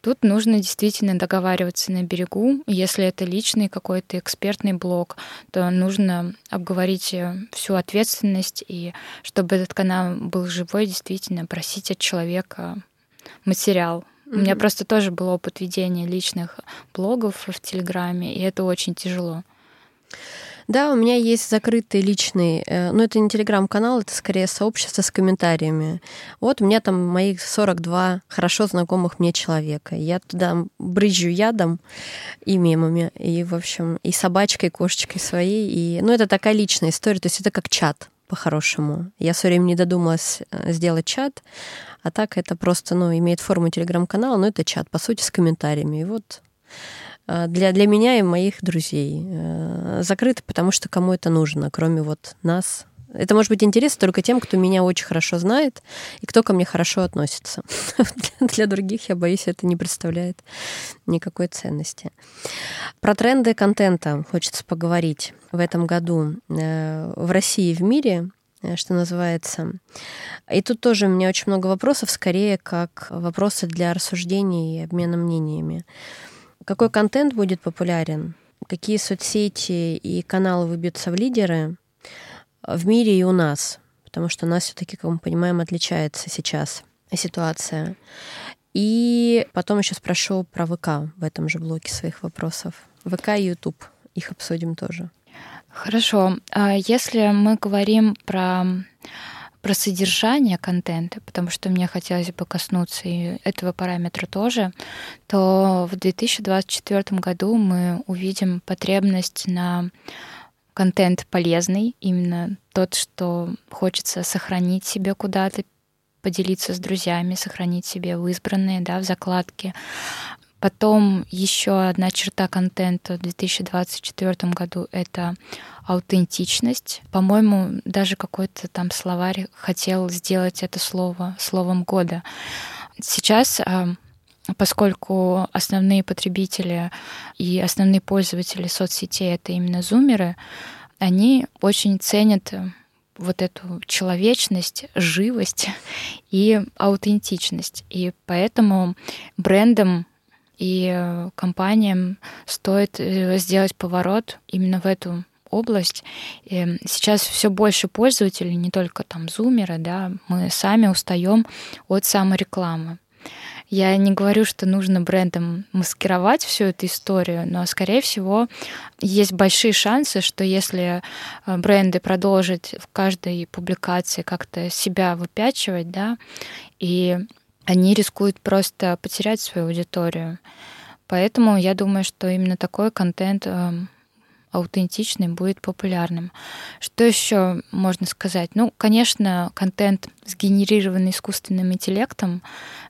тут нужно действительно договариваться на берегу. Если это личный какой-то экспертный блог, то нужно обговорить всю ответственность, и чтобы этот канал был живой, действительно просить от человека материал, Mm-hmm. У меня просто тоже был опыт ведения личных блогов в Телеграме, и это очень тяжело.
Да, у меня есть закрытый личный, э, ну это не телеграм-канал, это скорее сообщество с комментариями. Вот у меня там моих 42 хорошо знакомых мне человека. Я туда брызжу ядом и мемами, и, в общем, и собачкой, и кошечкой своей. И, ну это такая личная история, то есть это как чат по-хорошему. Я все время не додумалась э, сделать чат, а так это просто, ну, имеет форму телеграм-канала, но это чат, по сути, с комментариями. И вот для, для меня и моих друзей. Э, закрыто, потому что кому это нужно, кроме вот нас. Это может быть интересно только тем, кто меня очень хорошо знает и кто ко мне хорошо относится. Для других, я боюсь, это не представляет никакой ценности. Про тренды контента хочется поговорить в этом году э, в России и в мире что называется. И тут тоже у меня очень много вопросов, скорее как вопросы для рассуждений и обмена мнениями. Какой контент будет популярен? Какие соцсети и каналы выбьются в лидеры в мире и у нас? Потому что у нас все-таки, как мы понимаем, отличается сейчас ситуация. И потом еще спрошу про ВК в этом же блоке своих вопросов. ВК и YouTube. Их обсудим тоже.
Хорошо. А если мы говорим про про содержание контента, потому что мне хотелось бы коснуться и этого параметра тоже, то в 2024 году мы увидим потребность на контент полезный, именно тот, что хочется сохранить себе куда-то, поделиться с друзьями, сохранить себе в избранные, да, в закладке. Потом еще одна черта контента в 2024 году — это аутентичность. По-моему, даже какой-то там словарь хотел сделать это слово словом года. Сейчас а, поскольку основные потребители и основные пользователи соцсетей — это именно зумеры, они очень ценят вот эту человечность, живость и аутентичность. И поэтому брендам и э, компаниям стоит э, сделать поворот именно в эту область. И сейчас все больше пользователей, не только там зумеры, да, мы сами устаем от саморекламы. Я не говорю, что нужно брендам маскировать всю эту историю, но, скорее всего, есть большие шансы, что если э, бренды продолжат в каждой публикации как-то себя выпячивать, да, и они рискуют просто потерять свою аудиторию. Поэтому я думаю, что именно такой контент эм, аутентичный будет популярным. Что еще можно сказать? Ну, конечно, контент, сгенерированный искусственным интеллектом,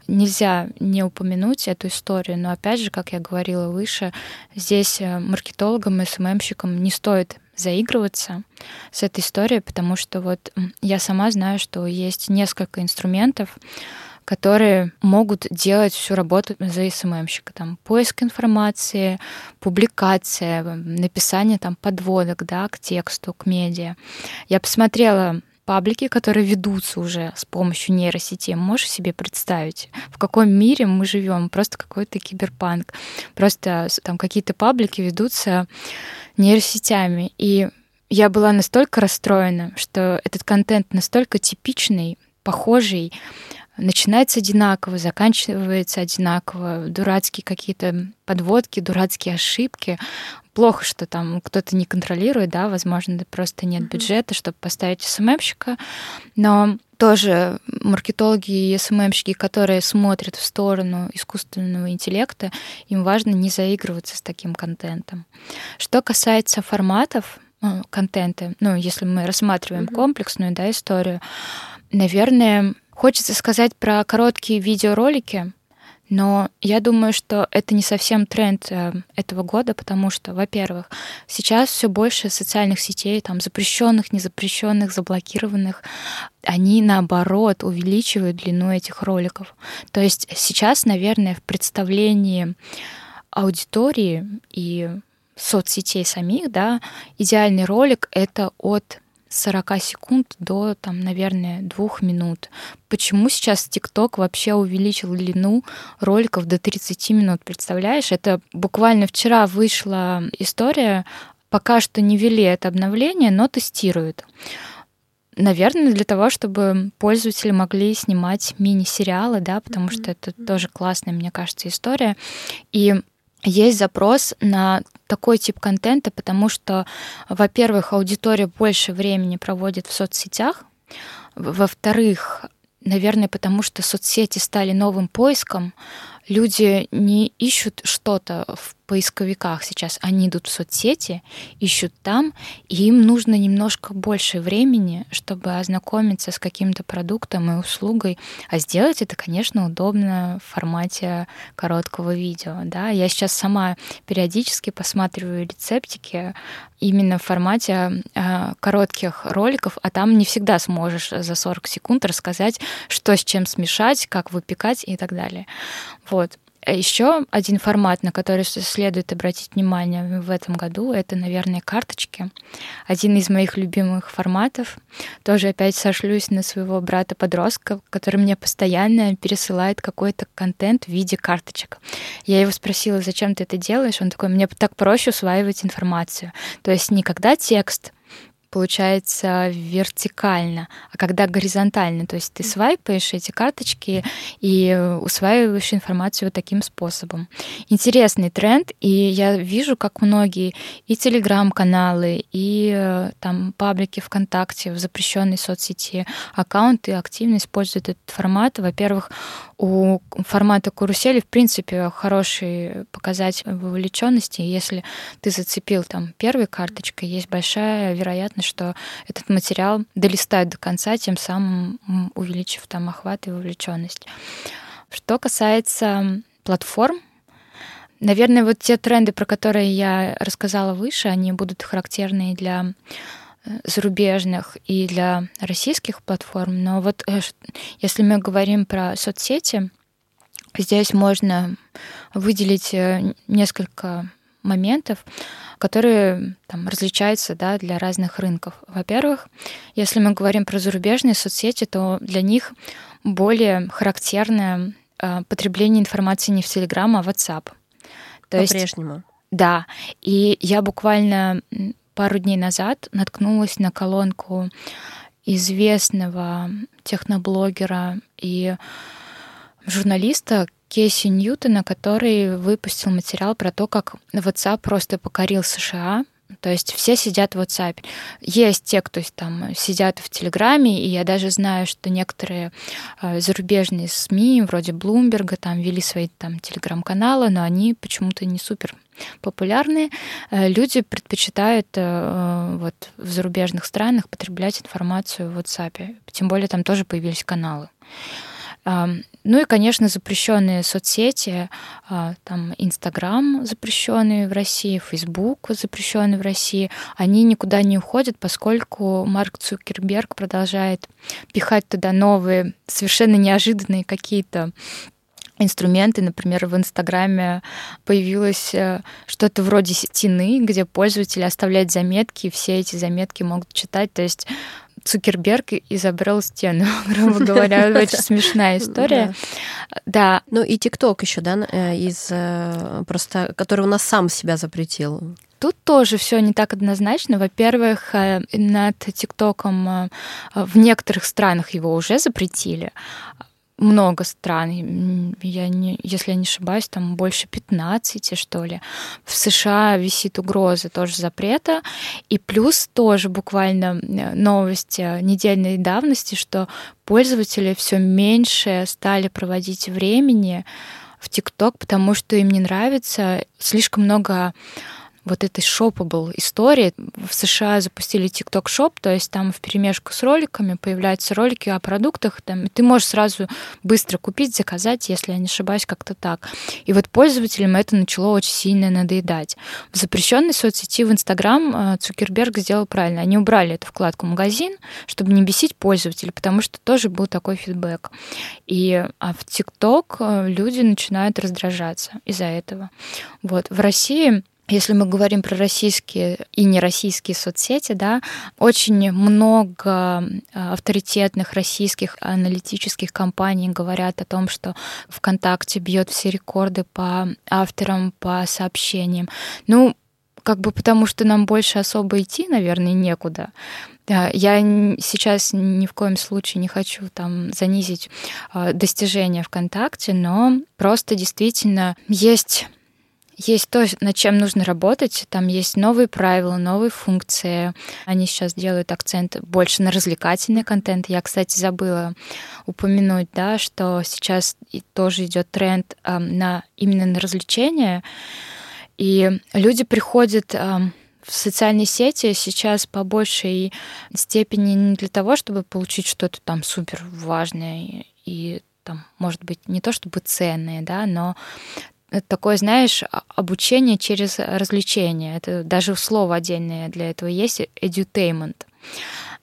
нельзя не упомянуть эту историю, но опять же, как я говорила выше, здесь э, маркетологам и СММщикам не стоит заигрываться с этой историей, потому что вот я сама знаю, что есть несколько инструментов, которые могут делать всю работу за СММщика. Там поиск информации, публикация, написание там подводок да, к тексту, к медиа. Я посмотрела паблики, которые ведутся уже с помощью нейросети. Можешь себе представить, в каком мире мы живем? Просто какой-то киберпанк. Просто там какие-то паблики ведутся нейросетями. И я была настолько расстроена, что этот контент настолько типичный, похожий, начинается одинаково, заканчивается одинаково, дурацкие какие-то подводки, дурацкие ошибки. Плохо, что там кто-то не контролирует, да, возможно, просто нет бюджета, чтобы поставить СММщика, но тоже маркетологи и СММщики, которые смотрят в сторону искусственного интеллекта, им важно не заигрываться с таким контентом. Что касается форматов ну, контента, ну, если мы рассматриваем mm-hmm. комплексную да, историю, наверное, Хочется сказать про короткие видеоролики, но я думаю, что это не совсем тренд э, этого года, потому что, во-первых, сейчас все больше социальных сетей, там запрещенных, незапрещенных, заблокированных, они наоборот увеличивают длину этих роликов. То есть сейчас, наверное, в представлении аудитории и соцсетей самих, да, идеальный ролик это от 40 секунд до, там, наверное, двух минут. Почему сейчас ТикТок вообще увеличил длину роликов до 30 минут? Представляешь, это буквально вчера вышла история, пока что не ввели это обновление, но тестируют. Наверное, для того, чтобы пользователи могли снимать мини-сериалы, да, потому что это тоже классная, мне кажется, история. И есть запрос на такой тип контента, потому что, во-первых, аудитория больше времени проводит в соцсетях, во-вторых, наверное, потому что соцсети стали новым поиском, люди не ищут что-то в поисковиках сейчас, они идут в соцсети, ищут там, и им нужно немножко больше времени, чтобы ознакомиться с каким-то продуктом и услугой. А сделать это, конечно, удобно в формате короткого видео. Да? Я сейчас сама периодически посматриваю рецептики именно в формате э, коротких роликов, а там не всегда сможешь за 40 секунд рассказать, что с чем смешать, как выпекать и так далее. Вот. А Еще один формат, на который следует обратить внимание в этом году, это, наверное, карточки. Один из моих любимых форматов. Тоже опять сошлюсь на своего брата-подростка, который мне постоянно пересылает какой-то контент в виде карточек. Я его спросила, зачем ты это делаешь? Он такой, мне так проще усваивать информацию. То есть никогда текст получается вертикально, а когда горизонтально, то есть ты свайпаешь эти карточки и усваиваешь информацию вот таким способом. Интересный тренд, и я вижу, как многие и телеграм-каналы, и э, там паблики ВКонтакте, в запрещенной соцсети аккаунты активно используют этот формат. Во-первых, у формата карусели, в принципе, хороший показатель вовлеченности. Если ты зацепил там первой карточкой, есть большая вероятность, что этот материал долистают до конца, тем самым увеличив там охват и вовлеченность. Что касается платформ, наверное, вот те тренды, про которые я рассказала выше, они будут характерны для зарубежных и для российских платформ. Но вот э, если мы говорим про соцсети, здесь можно выделить э, несколько моментов которые там, различаются да, для разных рынков. Во-первых, если мы говорим про зарубежные соцсети, то для них более характерное э, потребление информации не в Telegram, а в WhatsApp.
То По-прежнему.
да. И я буквально пару дней назад наткнулась на колонку известного техноблогера и журналиста Кейси Ньютона, который выпустил материал про то, как WhatsApp просто покорил США, то есть все сидят в WhatsApp. Есть те, кто там сидят в Телеграме, и я даже знаю, что некоторые э, зарубежные СМИ, вроде Блумберга, там вели свои там телеграм-каналы, но они почему-то не супер популярные. Э, люди предпочитают э, вот в зарубежных странах потреблять информацию в WhatsApp. Тем более там тоже появились каналы. Ну и, конечно, запрещенные соцсети, а, там Инстаграм запрещенный в России, Фейсбук запрещенный в России, они никуда не уходят, поскольку Марк Цукерберг продолжает пихать туда новые, совершенно неожиданные какие-то инструменты. Например, в Инстаграме появилось э, что-то вроде стены, где пользователи оставляют заметки, и все эти заметки могут читать. То есть Цукерберг изобрел стену, грубо говоря. Очень смешная история. Да.
Ну и ТикТок еще, да, э, из э, просто, который у нас сам себя запретил.
Тут тоже все не так однозначно. Во-первых, над ТикТоком в некоторых странах его уже запретили много стран. Я не, если я не ошибаюсь, там больше 15, что ли. В США висит угроза тоже запрета. И плюс тоже буквально новость э, недельной давности, что пользователи все меньше стали проводить времени в ТикТок, потому что им не нравится слишком много вот этой шопабл истории. В США запустили TikTok Shop, то есть там в перемешку с роликами появляются ролики о продуктах, там, и ты можешь сразу быстро купить, заказать, если я не ошибаюсь, как-то так. И вот пользователям это начало очень сильно надоедать. В запрещенной соцсети в Инстаграм э, Цукерберг сделал правильно. Они убрали эту вкладку «Магазин», чтобы не бесить пользователей, потому что тоже был такой фидбэк. И а в ТикТок э, люди начинают раздражаться из-за этого. Вот. В России если мы говорим про российские и нероссийские соцсети, да, очень много э, авторитетных российских аналитических компаний говорят о том, что ВКонтакте бьет все рекорды по авторам, по сообщениям. Ну, как бы потому что нам больше особо идти, наверное, некуда. Да, я сейчас ни в коем случае не хочу там занизить э, достижения ВКонтакте, но просто действительно есть есть то, над чем нужно работать. Там есть новые правила, новые функции. Они сейчас делают акцент больше на развлекательный контент. Я, кстати, забыла упомянуть, да, что сейчас тоже идет тренд э, на именно на развлечения. И люди приходят э, в социальные сети сейчас по большей степени не для того, чтобы получить что-то там супер важное и там, может быть, не то чтобы ценные, да, но это такое, знаешь, обучение через развлечение. Это даже слово отдельное для этого есть, edutainment.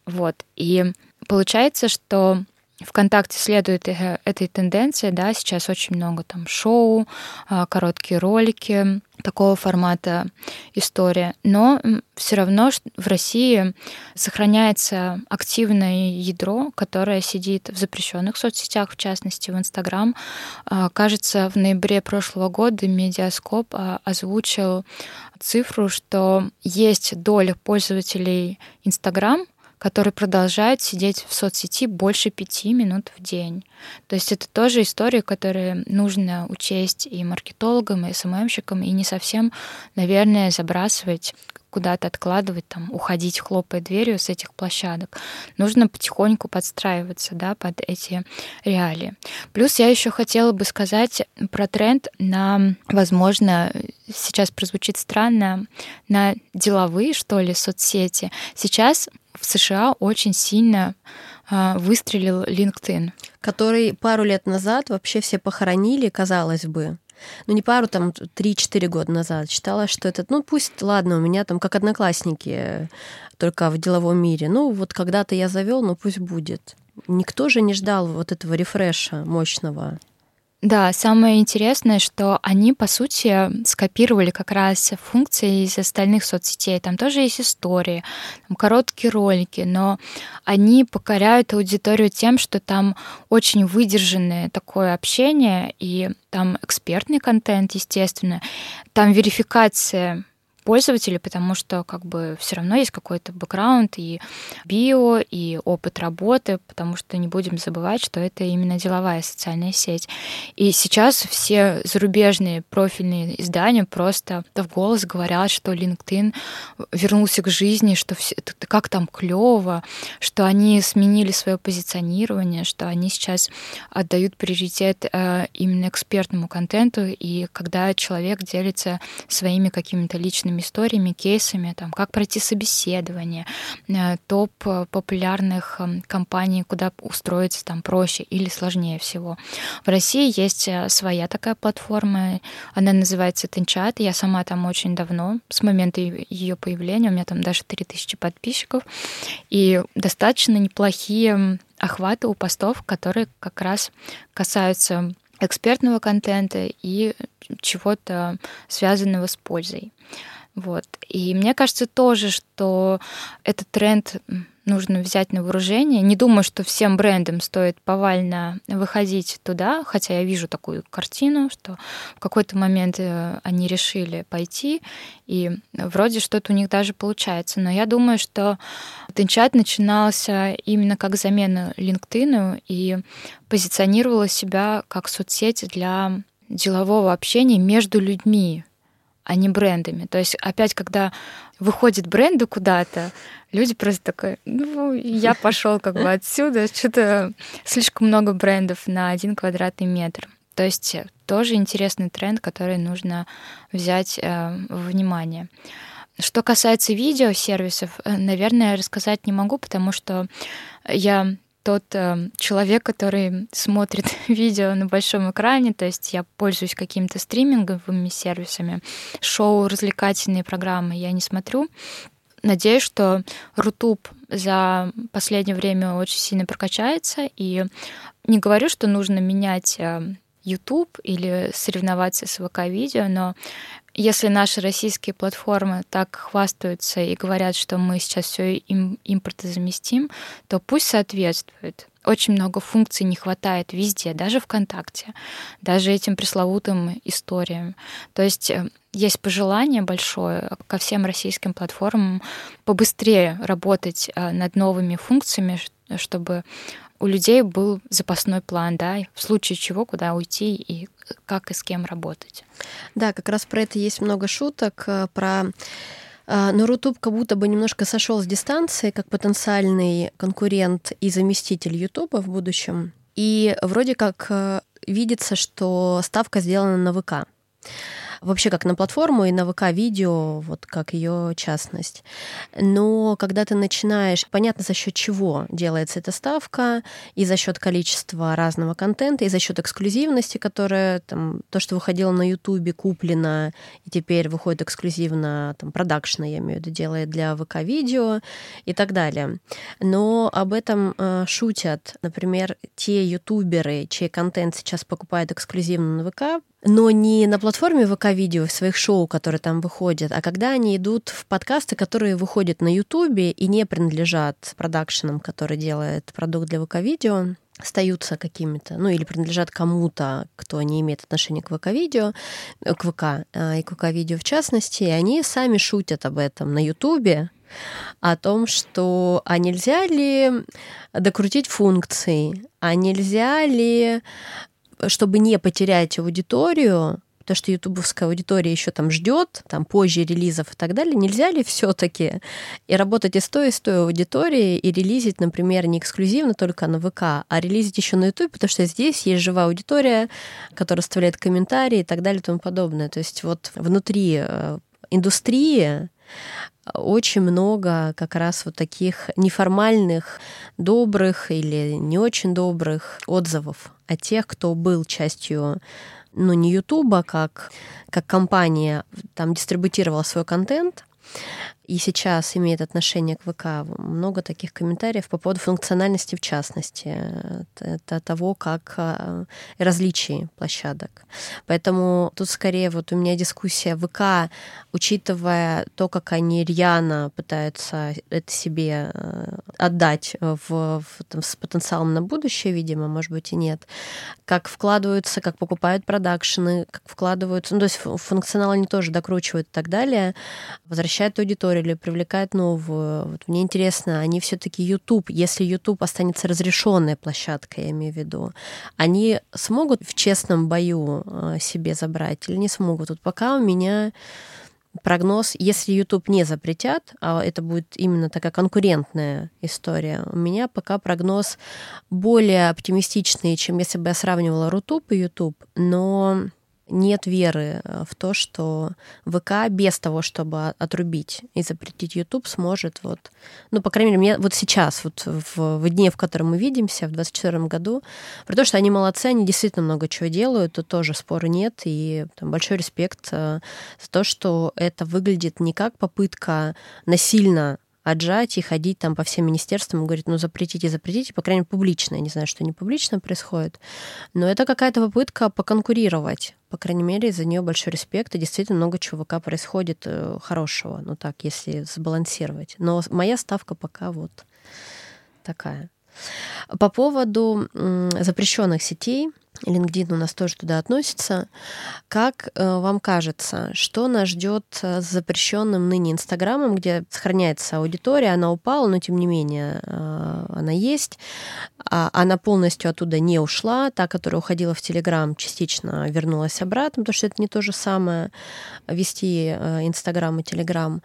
Вот. И получается, что ВКонтакте следует э, этой тенденции, да, сейчас очень много там шоу, а, короткие ролики, такого формата история. Но все равно в России сохраняется активное ядро, которое сидит в запрещенных соцсетях, в частности в Инстаграм. А, кажется, в ноябре прошлого года Медиаскоп а, озвучил цифру, что есть доля пользователей Инстаграм, который продолжает сидеть в соцсети больше пяти минут в день. То есть это тоже история, которую нужно учесть и маркетологам, и СММщикам, и не совсем, наверное, забрасывать куда-то откладывать, там, уходить, хлопая дверью с этих площадок. Нужно потихоньку подстраиваться да, под эти реалии. Плюс я еще хотела бы сказать про тренд на, возможно, сейчас прозвучит странно, на деловые, что ли, соцсети. Сейчас в США очень сильно а, выстрелил LinkedIn.
Который пару лет назад вообще все похоронили, казалось бы. Ну, не пару, там, 3-4 года назад. Считала, что это, ну, пусть, ладно, у меня там как одноклассники, только в деловом мире. Ну, вот когда-то я завел, ну, пусть будет. Никто же не ждал вот этого рефреша мощного.
Да, самое интересное, что они, по сути, скопировали как раз функции из остальных соцсетей. Там тоже есть истории, там короткие ролики, но они покоряют аудиторию тем, что там очень выдержанное такое общение, и там экспертный контент, естественно, там верификация пользователей, потому что как бы все равно есть какой-то бэкграунд и био, и опыт работы, потому что не будем забывать, что это именно деловая социальная сеть. И сейчас все зарубежные профильные издания просто в голос говорят, что LinkedIn вернулся к жизни, что все, как там клево, что они сменили свое позиционирование, что они сейчас отдают приоритет э, именно экспертному контенту, и когда человек делится своими какими-то личными разными историями, кейсами, там, как пройти собеседование, э, топ популярных эм, компаний, куда устроиться там проще или сложнее всего. В России есть своя такая платформа, она называется Тенчат, я сама там очень давно, с момента ее появления, у меня там даже 3000 подписчиков, и достаточно неплохие охваты у постов, которые как раз касаются экспертного контента и чего-то связанного с пользой. Вот. И мне кажется тоже, что этот тренд нужно взять на вооружение. Не думаю, что всем брендам стоит повально выходить туда, хотя я вижу такую картину, что в какой-то момент э, они решили пойти, и вроде что-то у них даже получается. Но я думаю, что Тенчат начинался именно как замена LinkedIn и позиционировала себя как соцсеть для делового общения между людьми, а не брендами. То есть опять, когда выходит бренды куда-то, люди просто такой, ну, я пошел как бы отсюда, что-то слишком много брендов на один квадратный метр. То есть тоже интересный тренд, который нужно взять э, в внимание. Что касается видеосервисов, э, наверное, рассказать не могу, потому что я тот э, человек, который смотрит видео на большом экране, то есть я пользуюсь какими-то стриминговыми сервисами, шоу, развлекательные программы я не смотрю. Надеюсь, что Рутуб за последнее время очень сильно прокачается, и не говорю, что нужно менять э, YouTube или соревноваться с ВК-видео, но если наши российские платформы так хвастаются и говорят, что мы сейчас все им импортозаместим, то пусть соответствует. Очень много функций не хватает везде, даже ВКонтакте, даже этим пресловутым историям. То есть э, есть пожелание большое ко всем российским платформам побыстрее работать э, над новыми функциями, чтобы у людей был запасной план, да, в случае чего, куда уйти и как и с кем работать.
Да, как раз про это есть много шуток, э, про э, но Рутуб как будто бы немножко сошел с дистанции как потенциальный конкурент и заместитель Ютуба в будущем. И вроде как э, видится, что ставка сделана на ВК вообще как на платформу и на ВК-видео, вот как ее частность. Но когда ты начинаешь, понятно, за счет чего делается эта ставка, и за счет количества разного контента, и за счет эксклюзивности, которая там, то, что выходило на Ютубе, куплено, и теперь выходит эксклюзивно, там, продакшна, я имею в виду, делает для ВК-видео и так далее. Но об этом э, шутят, например, те ютуберы, чей контент сейчас покупают эксклюзивно на ВК, но не на платформе ВК-видео в своих шоу, которые там выходят, а когда они идут в подкасты, которые выходят на Ютубе и не принадлежат продакшенам, который делает продукт для ВК-видео, остаются какими-то, ну или принадлежат кому-то, кто не имеет отношения к ВК-видео, к ВК а, и к ВК-видео в частности, и они сами шутят об этом на Ютубе, о том, что а нельзя ли докрутить функции, а нельзя ли чтобы не потерять аудиторию, то, что ютубовская аудитория еще там ждет, там позже релизов и так далее, нельзя ли все-таки и работать и с той, и с той аудиторией, и релизить, например, не эксклюзивно только на ВК, а релизить еще на YouTube, потому что здесь есть живая аудитория, которая оставляет комментарии и так далее и тому подобное. То есть вот внутри э, индустрии очень много как раз вот таких неформальных, добрых или не очень добрых отзывов о тех, кто был частью ну, не Ютуба, как, как компания там дистрибутировала свой контент, и сейчас имеет отношение к ВК, много таких комментариев по поводу функциональности в частности, это того, как э, различий площадок. Поэтому тут скорее вот у меня дискуссия ВК, учитывая то, как они рьяно пытаются это себе э, отдать в, в, там, с потенциалом на будущее, видимо, может быть и нет, как вкладываются, как покупают продакшены, как вкладываются, ну то есть функционал они тоже докручивают и так далее, возвращают аудиторию, или привлекают новую. Вот мне интересно, они все-таки YouTube, если YouTube останется разрешенной площадкой, я имею в виду, они смогут в честном бою э, себе забрать или не смогут? Вот пока у меня прогноз, если YouTube не запретят, а это будет именно такая конкурентная история, у меня пока прогноз более оптимистичный, чем если бы я сравнивала Рутуб и YouTube, но нет веры э, в то, что ВК без того, чтобы отрубить и запретить YouTube, сможет вот, ну, по крайней мере, мне вот сейчас, вот в, в дне, в котором мы видимся, в 2024 году, при том, что они молодцы, они действительно много чего делают, тут тоже спора нет, и там, большой респект э, за то, что это выглядит не как попытка насильно отжать и ходить там по всем министерствам и говорить, ну запретите, запретите, по крайней мере, публично. Я не знаю, что не публично происходит, но это какая-то попытка поконкурировать. По крайней мере, за нее большой респект, и действительно много ВК происходит э, хорошего, ну так, если сбалансировать. Но моя ставка пока вот такая. По поводу запрещенных сетей, LinkedIn у нас тоже туда относится. Как э, вам кажется, что нас ждет с запрещенным ныне Инстаграмом, где сохраняется аудитория, она упала, но тем не менее э, она есть. А она полностью оттуда не ушла. Та, которая уходила в Телеграм, частично вернулась обратно, потому что это не то же самое вести э, Инстаграм и Телеграм.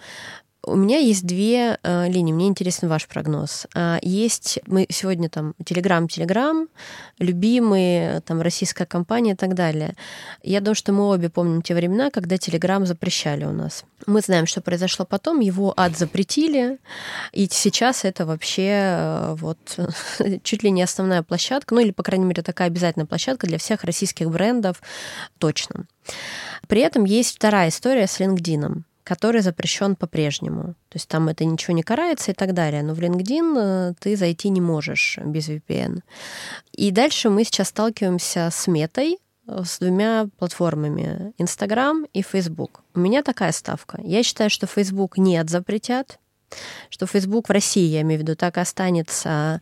У меня есть две э, линии. Мне интересен ваш прогноз. Э, есть мы сегодня там Телеграм, Телеграм, любимые там российская компания и так далее. Я думаю, что мы обе помним те времена, когда Телеграм запрещали у нас. Мы знаем, что произошло потом. Его ад запретили, и сейчас это вообще э, вот чуть ли не основная площадка, ну или по крайней мере такая обязательная площадка для всех российских брендов точно. При этом есть вторая история с LinkedIn который запрещен по-прежнему. То есть там это ничего не карается и так далее. Но в LinkedIn э, ты зайти не можешь без VPN. И дальше мы сейчас сталкиваемся с метой, э, с двумя платформами Instagram и Facebook. У меня такая ставка. Я считаю, что Facebook нет запретят, что Facebook в России, я имею в виду, так и останется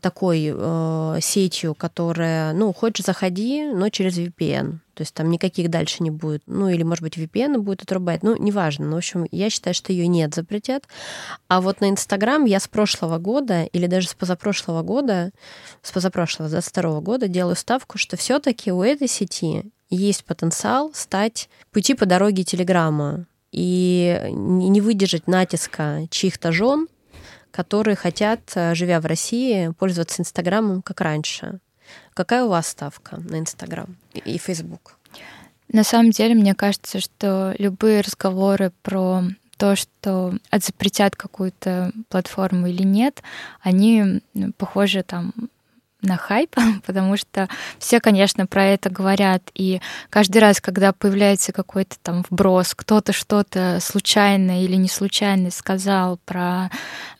такой э, сетью, которая, ну, хочешь заходи, но через VPN. То есть там никаких дальше не будет. Ну, или, может быть, VPN будет отрубать. Ну, неважно. Но, в общем, я считаю, что ее нет, запретят. А вот на Инстаграм я с прошлого года, или даже с позапрошлого года, с позапрошлого, с 22 года делаю ставку, что все таки у этой сети есть потенциал стать пути по дороге Телеграма и не выдержать натиска чьих-то жен, которые хотят, э, живя в России, пользоваться Инстаграмом как раньше. Какая у вас ставка на Инстаграм и Фейсбук?
На самом деле, мне кажется, что любые разговоры про то, что запретят какую-то платформу или нет, они похожи там на хайп, потому что все, конечно, про это говорят. И каждый раз, когда появляется какой-то там вброс, кто-то что-то случайно или не случайно сказал про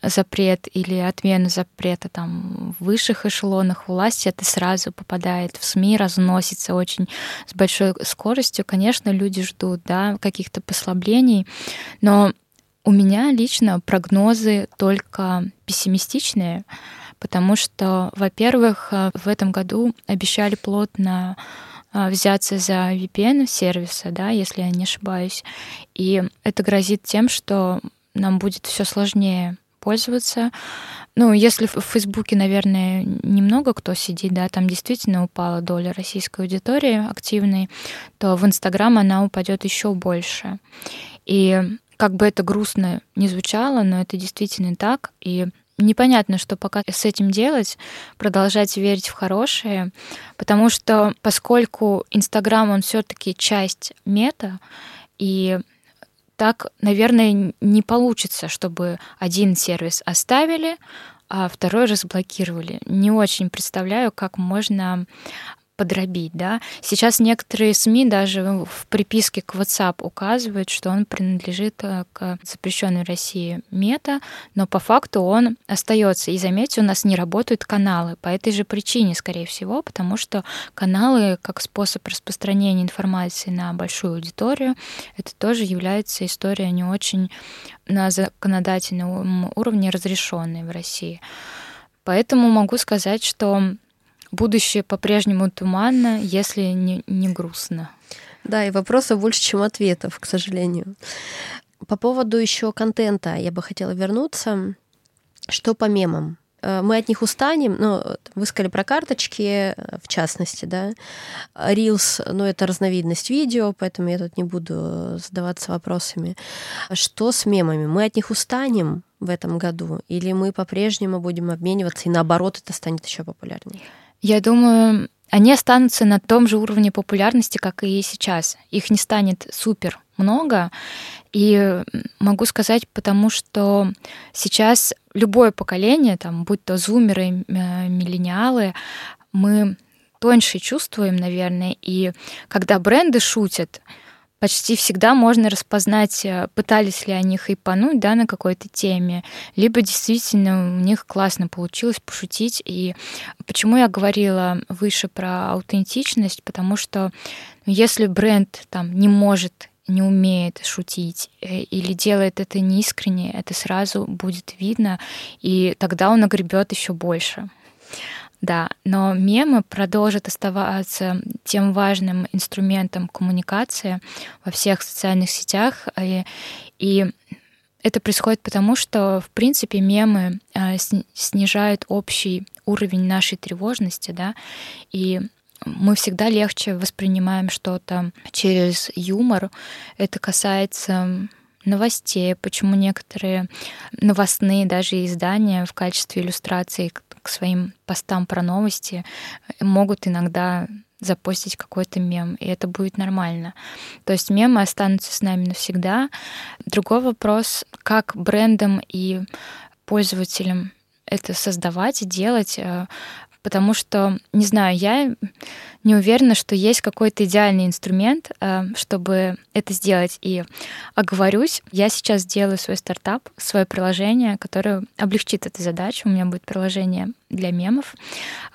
запрет или отмену запрета там в высших эшелонах власти, это сразу попадает в СМИ, разносится очень с большой скоростью. Конечно, люди ждут да, каких-то послаблений, но у меня лично прогнозы только пессимистичные потому что, во-первых, э, в этом году обещали плотно э, взяться за VPN-сервисы, да, если я не ошибаюсь. И это грозит тем, что нам будет все сложнее пользоваться. Ну, если в Фейсбуке, наверное, немного кто сидит, да, там действительно упала доля российской аудитории активной, то в Инстаграм она упадет еще больше. И как бы это грустно не звучало, но это действительно так. И непонятно, что пока с этим делать, продолжать верить в хорошее, потому что поскольку Инстаграм, он все таки часть мета, и так, наверное, не получится, чтобы один сервис оставили, а второй разблокировали. Не очень представляю, как можно подробить, да. Сейчас некоторые СМИ даже в приписке к WhatsApp указывают, что он принадлежит э, к запрещенной России мета, но по факту он остается. И заметьте, у нас не работают каналы по этой же причине, скорее всего, потому что каналы как способ распространения информации на большую аудиторию, это тоже является история не очень на законодательном уровне разрешенной в России. Поэтому могу сказать, что будущее по-прежнему туманно, если не, не грустно.
Да, и вопросов больше, чем ответов, к сожалению. По поводу еще контента я бы хотела вернуться. Что по мемам? Э, мы от них устанем, ну, вы сказали про карточки, э, в частности, да. Reels, ну, это разновидность видео, поэтому я тут не буду задаваться вопросами. Что с мемами? Мы от них устанем в этом году? Или мы по-прежнему будем обмениваться, и наоборот, это станет еще популярнее?
Я думаю, они останутся на том же уровне популярности, как и сейчас. Их не станет супер много. И могу сказать, потому что сейчас любое поколение, там, будь то зумеры, э, миллениалы, мы тоньше чувствуем, наверное, и когда бренды шутят, почти всегда можно распознать, э, пытались ли они хайпануть да, на какой-то теме, либо действительно у них классно получилось пошутить. И почему я говорила выше про аутентичность, потому что ну, если бренд там не может не умеет шутить э, или делает это неискренне, это сразу будет видно, и тогда он огребет еще больше. Да, но мемы продолжат оставаться тем важным инструментом коммуникации во всех социальных сетях. И, э, и это происходит потому, что, в принципе, мемы э, снижают общий уровень нашей тревожности, да, и мы всегда легче воспринимаем что-то через юмор. Это касается новостей, почему некоторые новостные даже издания в качестве иллюстрации к своим постам про новости могут иногда запостить какой-то мем, и это будет нормально. То есть мемы останутся с нами навсегда. Другой вопрос, как брендам и пользователям это создавать и делать, э, потому что, не знаю, я не уверена, что есть какой-то идеальный инструмент, э, чтобы это сделать. И оговорюсь, я сейчас делаю свой стартап, свое приложение, которое облегчит эту задачу. У меня будет приложение для мемов.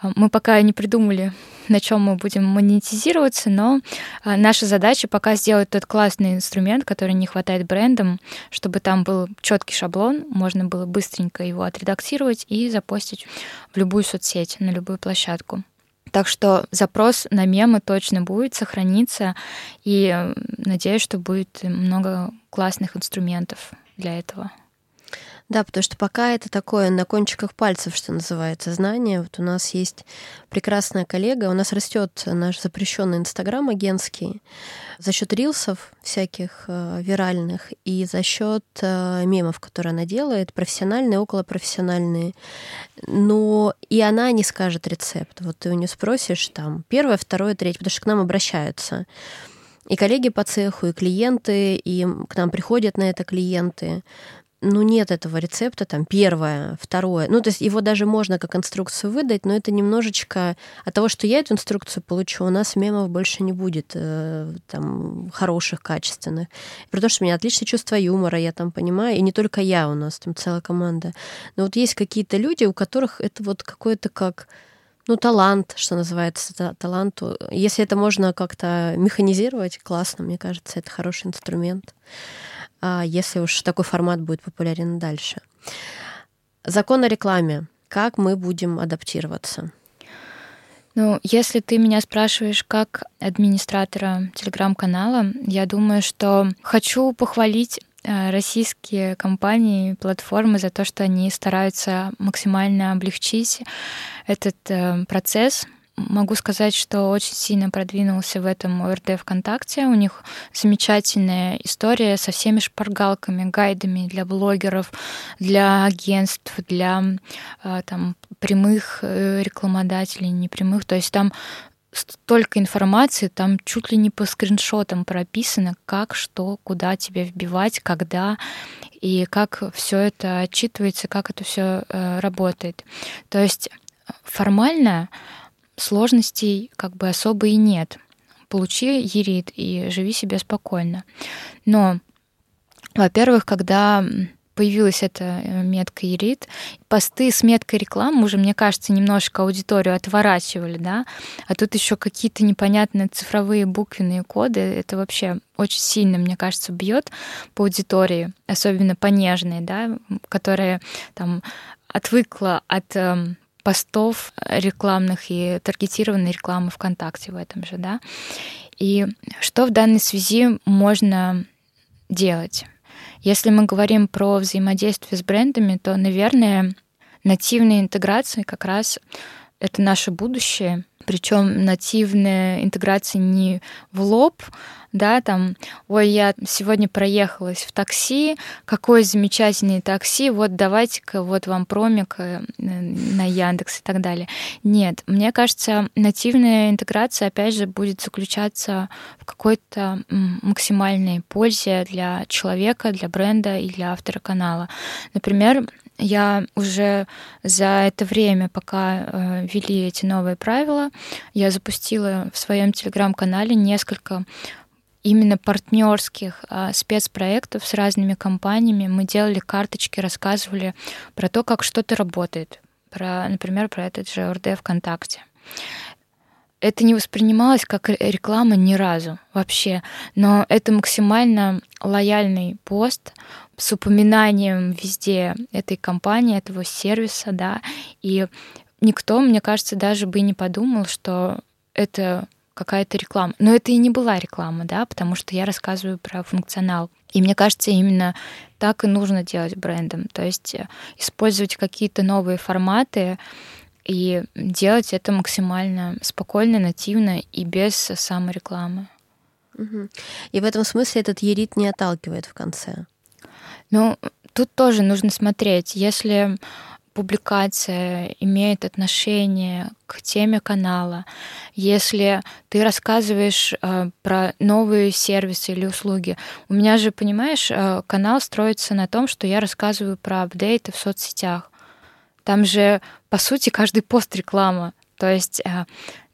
Э, мы пока не придумали, на чем мы будем монетизироваться, но э, наша задача пока сделать тот классный инструмент, который не хватает брендам, чтобы там был четкий шаблон, можно было быстренько его отредактировать и запостить в любую соцсеть, на любую площадку. Так что запрос на мемы точно будет сохраниться, и надеюсь, что будет много классных инструментов для этого.
Да, потому что пока это такое на кончиках пальцев, что называется, знание. Вот у нас есть прекрасная коллега, у нас растет наш запрещенный Инстаграм агентский за счет рилсов всяких э, виральных и за счет э, мемов, которые она делает, профессиональные, околопрофессиональные. Но и она не скажет рецепт. Вот ты у нее спросишь там первое, второе, третье, потому что к нам обращаются и коллеги по цеху, и клиенты, и к нам приходят на это клиенты ну, нет этого рецепта, там, первое, второе. Ну, то есть его даже можно как инструкцию выдать, но это немножечко от того, что я эту инструкцию получу, у нас мемов больше не будет э, там хороших, качественных. При том, что у меня отличное чувство юмора, я там понимаю, и не только я, у нас там целая команда. Но вот есть какие-то люди, у которых это вот какое-то как ну, талант, что называется, талант. Если это можно как-то механизировать, классно, мне кажется, это хороший инструмент. А, если уж такой формат будет популярен дальше. Закон о рекламе. Как мы будем адаптироваться?
Ну, если ты меня спрашиваешь как администратора телеграм-канала, я думаю, что хочу похвалить э, российские компании, платформы за то, что они стараются максимально облегчить этот э, процесс Могу сказать, что очень сильно продвинулся в этом ОРД ВКонтакте. У них замечательная история со всеми шпаргалками, гайдами для блогеров, для агентств, для э, там, прямых э, рекламодателей, непрямых. То есть там столько информации, там чуть ли не по скриншотам прописано, как, что, куда тебе вбивать, когда и как все это отчитывается, как это все э, работает. То есть формально сложностей как бы особо и нет. Получи ерит и живи себе спокойно. Но, во-первых, когда появилась эта э, метка Ерит. Посты с меткой рекламы уже, мне кажется, немножко аудиторию отворачивали, да, а тут еще какие-то непонятные цифровые буквенные коды. Это вообще очень сильно, мне кажется, бьет по аудитории, особенно по нежной, да, которая там отвыкла от эм, постов рекламных и таргетированной рекламы ВКонтакте в этом же, да. И что в данной связи можно делать? Если мы говорим про взаимодействие с брендами, то, наверное, нативные интеграции как раз это наше будущее. Причем нативная интеграция не в лоб, да, там, ой, я сегодня проехалась в такси, какое замечательное такси, вот давайте-ка, вот вам промик э, на Яндекс и так далее. Нет, мне кажется, нативная интеграция, опять же, будет заключаться в какой-то максимальной пользе для человека, для бренда и для автора канала. Например, я уже за это время, пока э, вели эти новые правила, я запустила в своем телеграм-канале несколько именно партнерских а, спецпроектов с разными компаниями. Мы делали карточки, рассказывали про то, как что-то работает. Про, например, про этот же РД ВКонтакте. Это не воспринималось как реклама ни разу вообще, но это максимально лояльный пост с упоминанием везде этой компании, этого сервиса, да, и никто, мне кажется, даже бы не подумал, что это какая-то реклама. Но это и не была реклама, да, потому что я рассказываю про функционал. И мне кажется, именно так и нужно делать брендом. То есть э, использовать какие-то новые форматы и делать это максимально спокойно, нативно и без саморекламы.
И в этом смысле этот ерит не отталкивает в конце.
Ну, тут тоже нужно смотреть. Если публикация имеет отношение к теме канала, если ты рассказываешь э, про новые сервисы или услуги. У меня же, понимаешь, э, канал строится на том, что я рассказываю про апдейты в соцсетях. Там же, по сути, каждый пост реклама. То есть, э,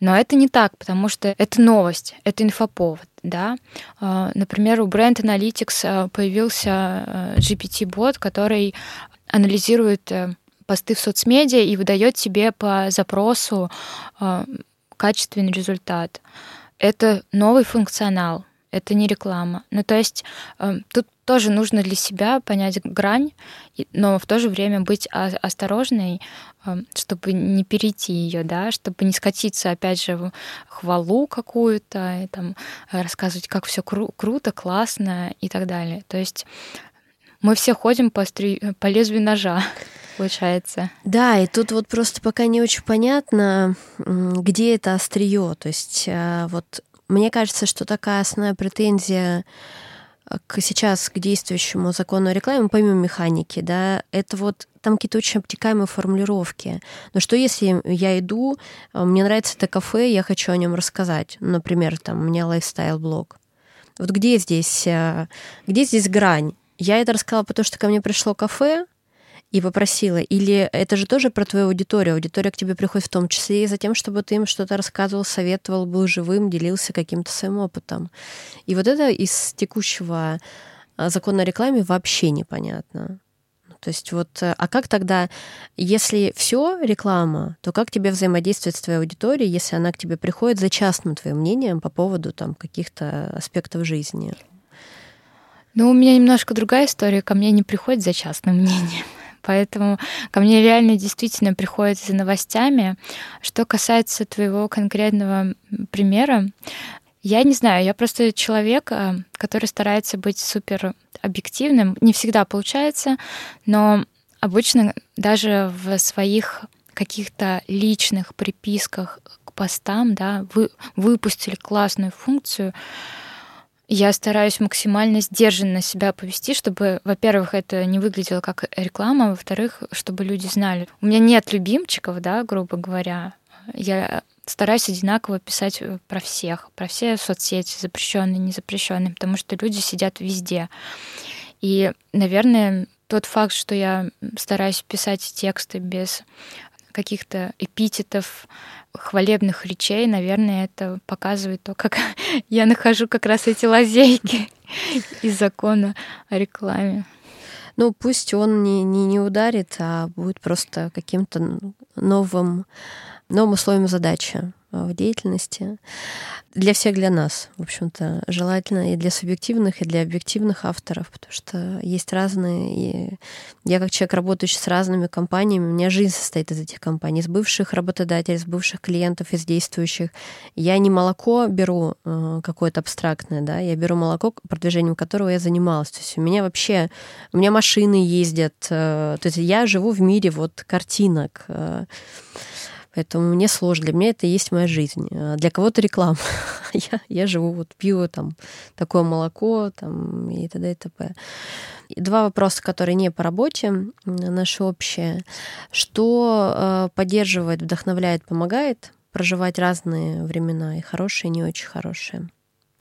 но это не так, потому что это новость, это инфоповод, да. Э, например, у Brand Analytics э, появился GPT-бот, который анализирует посты в соцмедиа и выдает тебе по запросу качественный результат. Это новый функционал, это не реклама. Ну, то есть тут тоже нужно для себя понять грань, но в то же время быть осторожной, э, чтобы не перейти ее, да, чтобы не скатиться, опять же, в хвалу какую-то, и там рассказывать, как все кру- круто, классно и так далее. То есть мы все ходим по, стри... по лезвию ножа получается.
Да, и тут вот просто пока не очень понятно, где это острие. То есть а, вот мне кажется, что такая основная претензия к сейчас к действующему закону о рекламе, помимо механики, да, это вот там какие-то очень обтекаемые формулировки. Но что если я иду, а, мне нравится это кафе, я хочу о нем рассказать. Например, там у меня лайфстайл-блог. Вот где здесь, а, где здесь грань? Я это рассказала, потому что ко мне пришло кафе, и попросила? Или это же тоже про твою аудиторию? Аудитория к тебе приходит в том числе и за тем, чтобы ты им что-то рассказывал, советовал, был живым, делился каким-то своим опытом. И вот это из текущего а, закона о рекламе вообще непонятно. То есть вот, а как тогда, если все реклама, то как тебе взаимодействовать с твоей аудиторией, если она к тебе приходит за частным твоим мнением по поводу там каких-то аспектов жизни?
Ну, у меня немножко другая история. Ко мне не приходит за частным мнением. Поэтому ко мне реально действительно приходят за новостями. Что касается твоего конкретного примера, я не знаю, я просто человек, э, который старается быть супер объективным. Не всегда получается, но обычно даже в своих каких-то личных приписках к постам, да, вы выпустили классную функцию, я стараюсь максимально сдержанно себя повести, чтобы, во-первых, это не выглядело как реклама, а во-вторых, чтобы люди знали. У меня нет любимчиков, да, грубо говоря. Я стараюсь одинаково писать э, про всех, про все соцсети, запрещенные, незапрещенные, потому что люди сидят везде. И, наверное, тот факт, что я стараюсь писать тексты без каких-то эпитетов, хвалебных речей, наверное, это показывает то, как я нахожу как раз эти лазейки из закона о рекламе.
Ну, пусть он не, не, не ударит, а будет просто каким-то новым, новым условием задачи в деятельности для всех, для нас, в общем-то, желательно и для субъективных, и для объективных авторов, потому что есть разные. И я как человек, работающий с разными компаниями, у меня жизнь состоит из этих компаний, из бывших работодателей, из бывших клиентов, из действующих. Я не молоко беру э, какое-то абстрактное, да, я беру молоко, продвижением которого я занималась. То есть у меня вообще, у меня машины ездят, э, то есть я живу в мире вот картинок. Поэтому мне сложно. Для меня это и есть моя жизнь. А для кого-то реклама. я, я живу, вот пью там такое молоко там, и т.д. и т.п. Два вопроса, которые не по работе, наши общие. Что э, поддерживает, вдохновляет, помогает проживать разные времена, и хорошие, и не очень хорошие?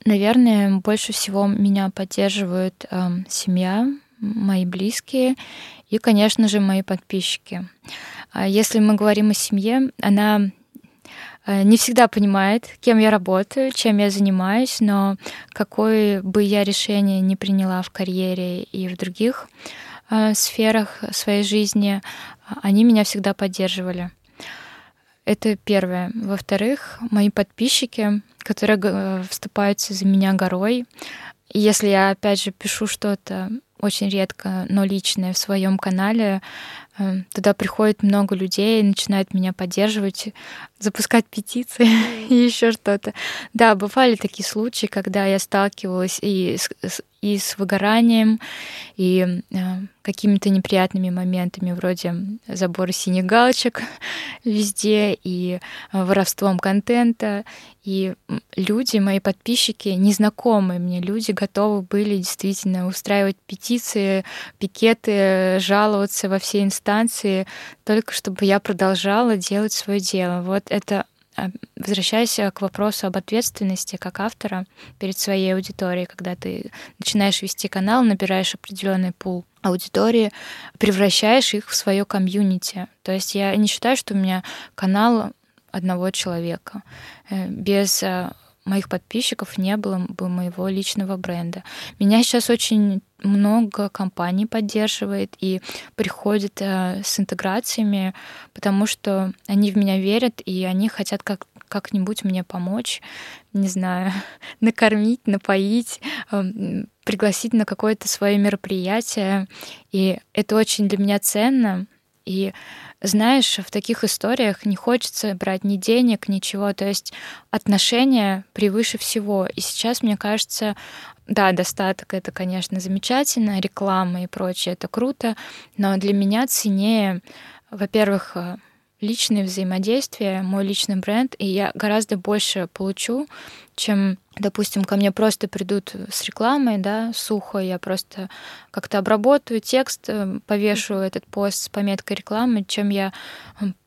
Наверное, больше всего меня поддерживает э, семья, мои близкие и, конечно же, мои подписчики. А если мы говорим о семье, она э, не всегда понимает, кем я работаю, чем я занимаюсь, но какое бы я решение не приняла в карьере и в других э, сферах своей жизни, они меня всегда поддерживали. Это первое. Во-вторых, мои подписчики, которые э, вступаются за меня горой. Если я, опять же, пишу что-то очень редко, но личное в своем канале, туда приходит много людей, начинают меня поддерживать, запускать петиции и еще что-то. Да, бывали такие случаи, когда я сталкивалась и с, и с выгоранием, и э, какими-то неприятными моментами, вроде забора синих галочек везде, и э, воровством контента. И люди, мои подписчики, незнакомые мне люди, готовы были действительно устраивать петиции, пикеты, жаловаться во все инстанции только чтобы я продолжала делать свое дело. Вот это а, возвращаясь к вопросу об ответственности как автора перед своей аудиторией, когда ты начинаешь вести канал, набираешь определенный пул аудитории, превращаешь их в свое комьюнити. То есть я не считаю, что у меня канал одного человека. Э, без э, моих подписчиков не было бы моего личного бренда. Меня сейчас очень много компаний поддерживает и приходит э, с интеграциями, потому что они в меня верят и они хотят как как-нибудь мне помочь, не знаю, накормить, напоить, э, пригласить на какое-то свое мероприятие. И это очень для меня ценно. И знаешь, в таких историях не хочется брать ни денег, ничего. То есть отношения превыше всего. И сейчас, мне кажется, да, достаток это, конечно, замечательно, реклама и прочее это круто, но для меня ценнее, во-первых, э, личные взаимодействия, мой личный бренд, и я гораздо больше получу, чем, допустим, ко мне просто придут с рекламой, да, сухо, я просто как-то обработаю текст, э, повешу этот пост с пометкой рекламы, чем я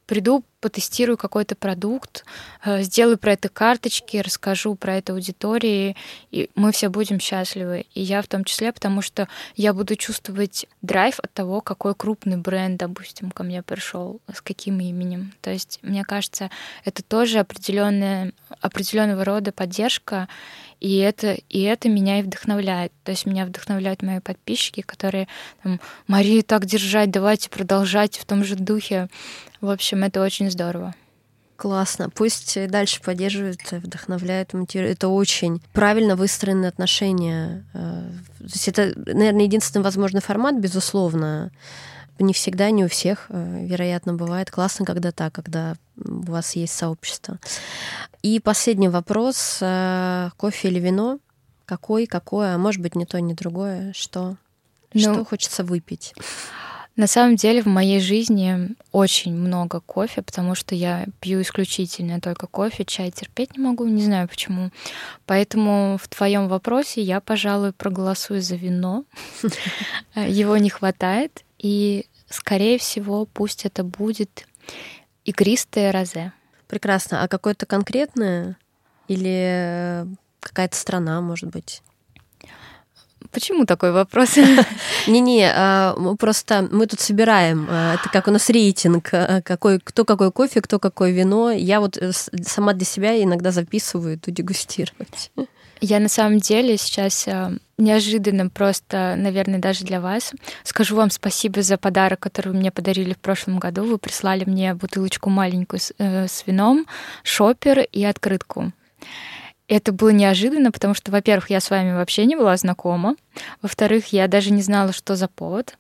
приду, потестирую какой-то продукт, э, сделаю про это карточки, расскажу про это аудитории, и мы все будем счастливы. И я в том числе, потому что я буду чувствовать драйв от того, какой крупный бренд, допустим, ко мне пришел, с каким именем. То есть, мне кажется, это тоже определенная, определенного рода поддержка, и это, и это меня и вдохновляет. То есть меня вдохновляют мои подписчики, которые там, Марию так держать, давайте продолжать в том же духе. В общем, это очень здорово.
Классно. Пусть дальше поддерживают, вдохновляют, мотивируют. Это очень правильно выстроенные отношения. Э, то есть это, наверное, единственный возможный формат, безусловно. Не всегда, не у всех, э, вероятно, бывает. Классно, когда так, когда у вас есть сообщество. И последний вопрос. Э, кофе или вино? Какой, какое? А может быть, не то, не другое? Что? Ну, что хочется выпить?
На самом деле в моей жизни очень много кофе, потому что я пью исключительно только кофе, чай терпеть не могу, не знаю почему. Поэтому в твоем вопросе я, пожалуй, проголосую за вино. Его не хватает, и, скорее всего, пусть это будет игристое розе.
Прекрасно. А какое-то конкретное или какая-то страна, может быть?
Почему такой вопрос?
Не-не, а, просто мы тут собираем, а, это как у нас рейтинг, а, какой, кто какой кофе, кто какое вино. Я вот э, сама для себя иногда записываю, иду дегустировать.
Я на самом деле сейчас неожиданно просто, наверное, даже для вас. Скажу вам спасибо за подарок, который вы мне подарили в прошлом году. Вы прислали мне бутылочку маленькую с, э, с вином, шопер и открытку. Это было неожиданно, потому что, во-первых, я с вами вообще не была знакома. Во-вторых, я даже не знала, что за повод.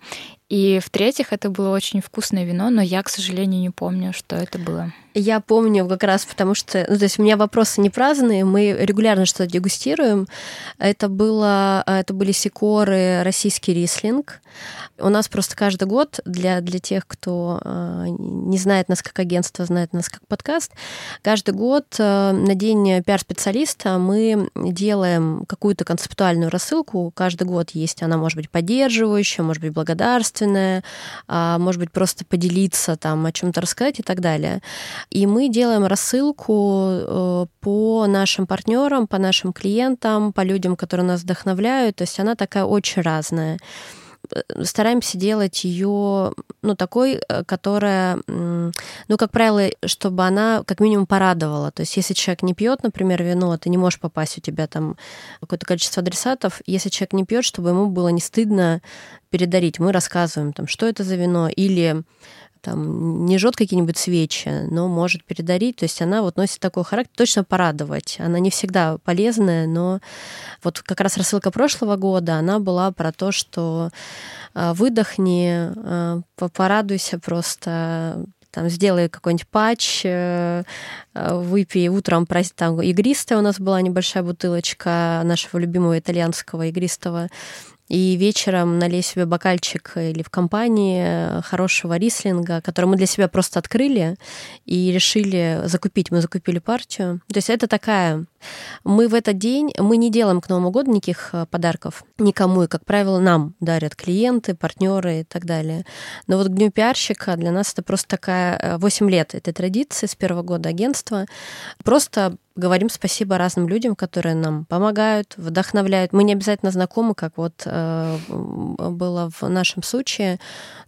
И в-третьих, это было очень вкусное вино, но я, к сожалению, не помню, что это было.
Я помню как раз потому, что... Ну, то есть у меня вопросы не праздные, мы регулярно что-то дегустируем. Это, было, это были секоры российский рислинг. У нас просто каждый год, для, для тех, кто э, не знает нас как агентство, знает нас как подкаст, каждый год э, на день пиар-специалиста мы делаем какую-то концептуальную рассылку. Каждый год есть, она может быть поддерживающая, может быть благодарственная, может быть просто поделиться, там, о чем-то рассказать и так далее. И мы делаем рассылку э, по нашим партнерам, по нашим клиентам, по людям, которые нас вдохновляют. То есть она такая очень разная э, стараемся делать ее, ну, такой, э, которая, ну, как правило, чтобы она как минимум порадовала. То есть, если человек не пьет, например, вино, ты не можешь попасть, у тебя там какое-то количество адресатов. Если человек не пьет, чтобы ему было не стыдно передарить. Мы рассказываем, там, что это за вино, или там не жжет какие-нибудь свечи, но может передарить. То есть она вот носит такой характер, точно порадовать. Она не всегда полезная, но вот как раз рассылка прошлого года, она была про то, что а, выдохни, а, порадуйся просто, там, сделай какой-нибудь патч, э, выпей утром, там, игристая у нас была небольшая бутылочка нашего любимого итальянского игристого и вечером налей себе бокальчик или в компании хорошего рислинга, который мы для себя просто открыли и решили закупить. Мы закупили партию. То есть это такая... Мы в этот день, мы не делаем к Новому году никаких э, подарков никому, и, как правило, нам дарят клиенты, партнеры и так далее. Но вот к Дню пиарщика для нас это просто такая... 8 э, лет этой традиции с первого года агентства. Просто говорим спасибо разным людям, которые нам помогают, вдохновляют. Мы не обязательно знакомы, как вот э, было в нашем случае.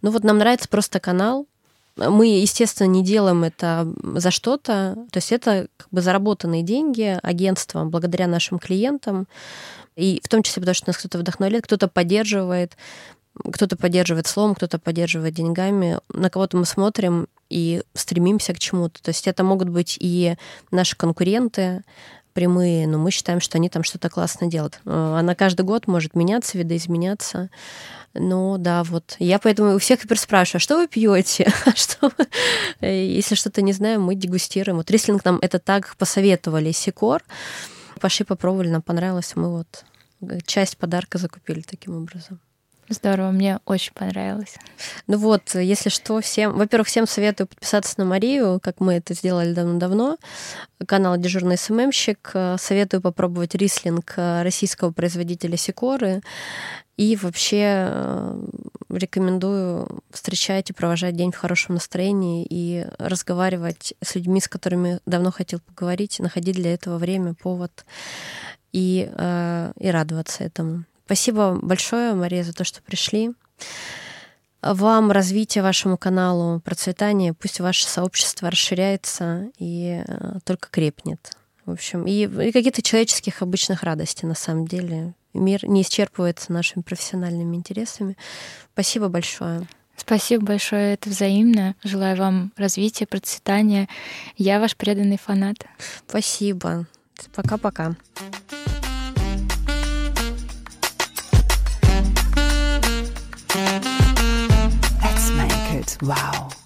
Ну вот нам нравится просто канал. Мы, естественно, не делаем это за что-то. То есть это как бы заработанные деньги агентством благодаря нашим клиентам. И в том числе потому, что нас кто-то вдохновляет, кто-то поддерживает кто-то поддерживает словом, кто-то поддерживает деньгами, на кого-то мы смотрим и стремимся к чему-то. То есть это могут быть и наши конкуренты, прямые, но мы считаем, что они там что-то классно делают. Она каждый год может меняться, видоизменяться. Ну да, вот. Я поэтому у всех теперь спрашиваю, а что вы пьете? А что Если что-то не знаем, мы дегустируем. Вот Рислинг нам это так посоветовали, Сикор. Пошли попробовали, нам понравилось. Мы вот часть подарка закупили таким образом.
Здорово, мне очень понравилось.
Ну вот, если что, всем, во-первых, всем советую подписаться на Марию, как мы это сделали давно-давно. Канал Дежурный СММщик. Советую попробовать рислинг российского производителя Сикоры. И вообще э, рекомендую встречать и провожать день в хорошем настроении и разговаривать с людьми, с которыми давно хотел поговорить, находить для этого время, повод и, э, и радоваться этому. Спасибо большое, Мария, за то, что пришли. Вам развития вашему каналу, процветания, пусть ваше сообщество расширяется и э, только крепнет. В общем, и, и каких-то человеческих обычных радостей на самом деле. Мир не исчерпывается нашими профессиональными интересами. Спасибо большое.
Спасибо большое, это взаимно. Желаю вам развития, процветания. Я ваш преданный фанат.
Спасибо. Пока-пока.
Wow.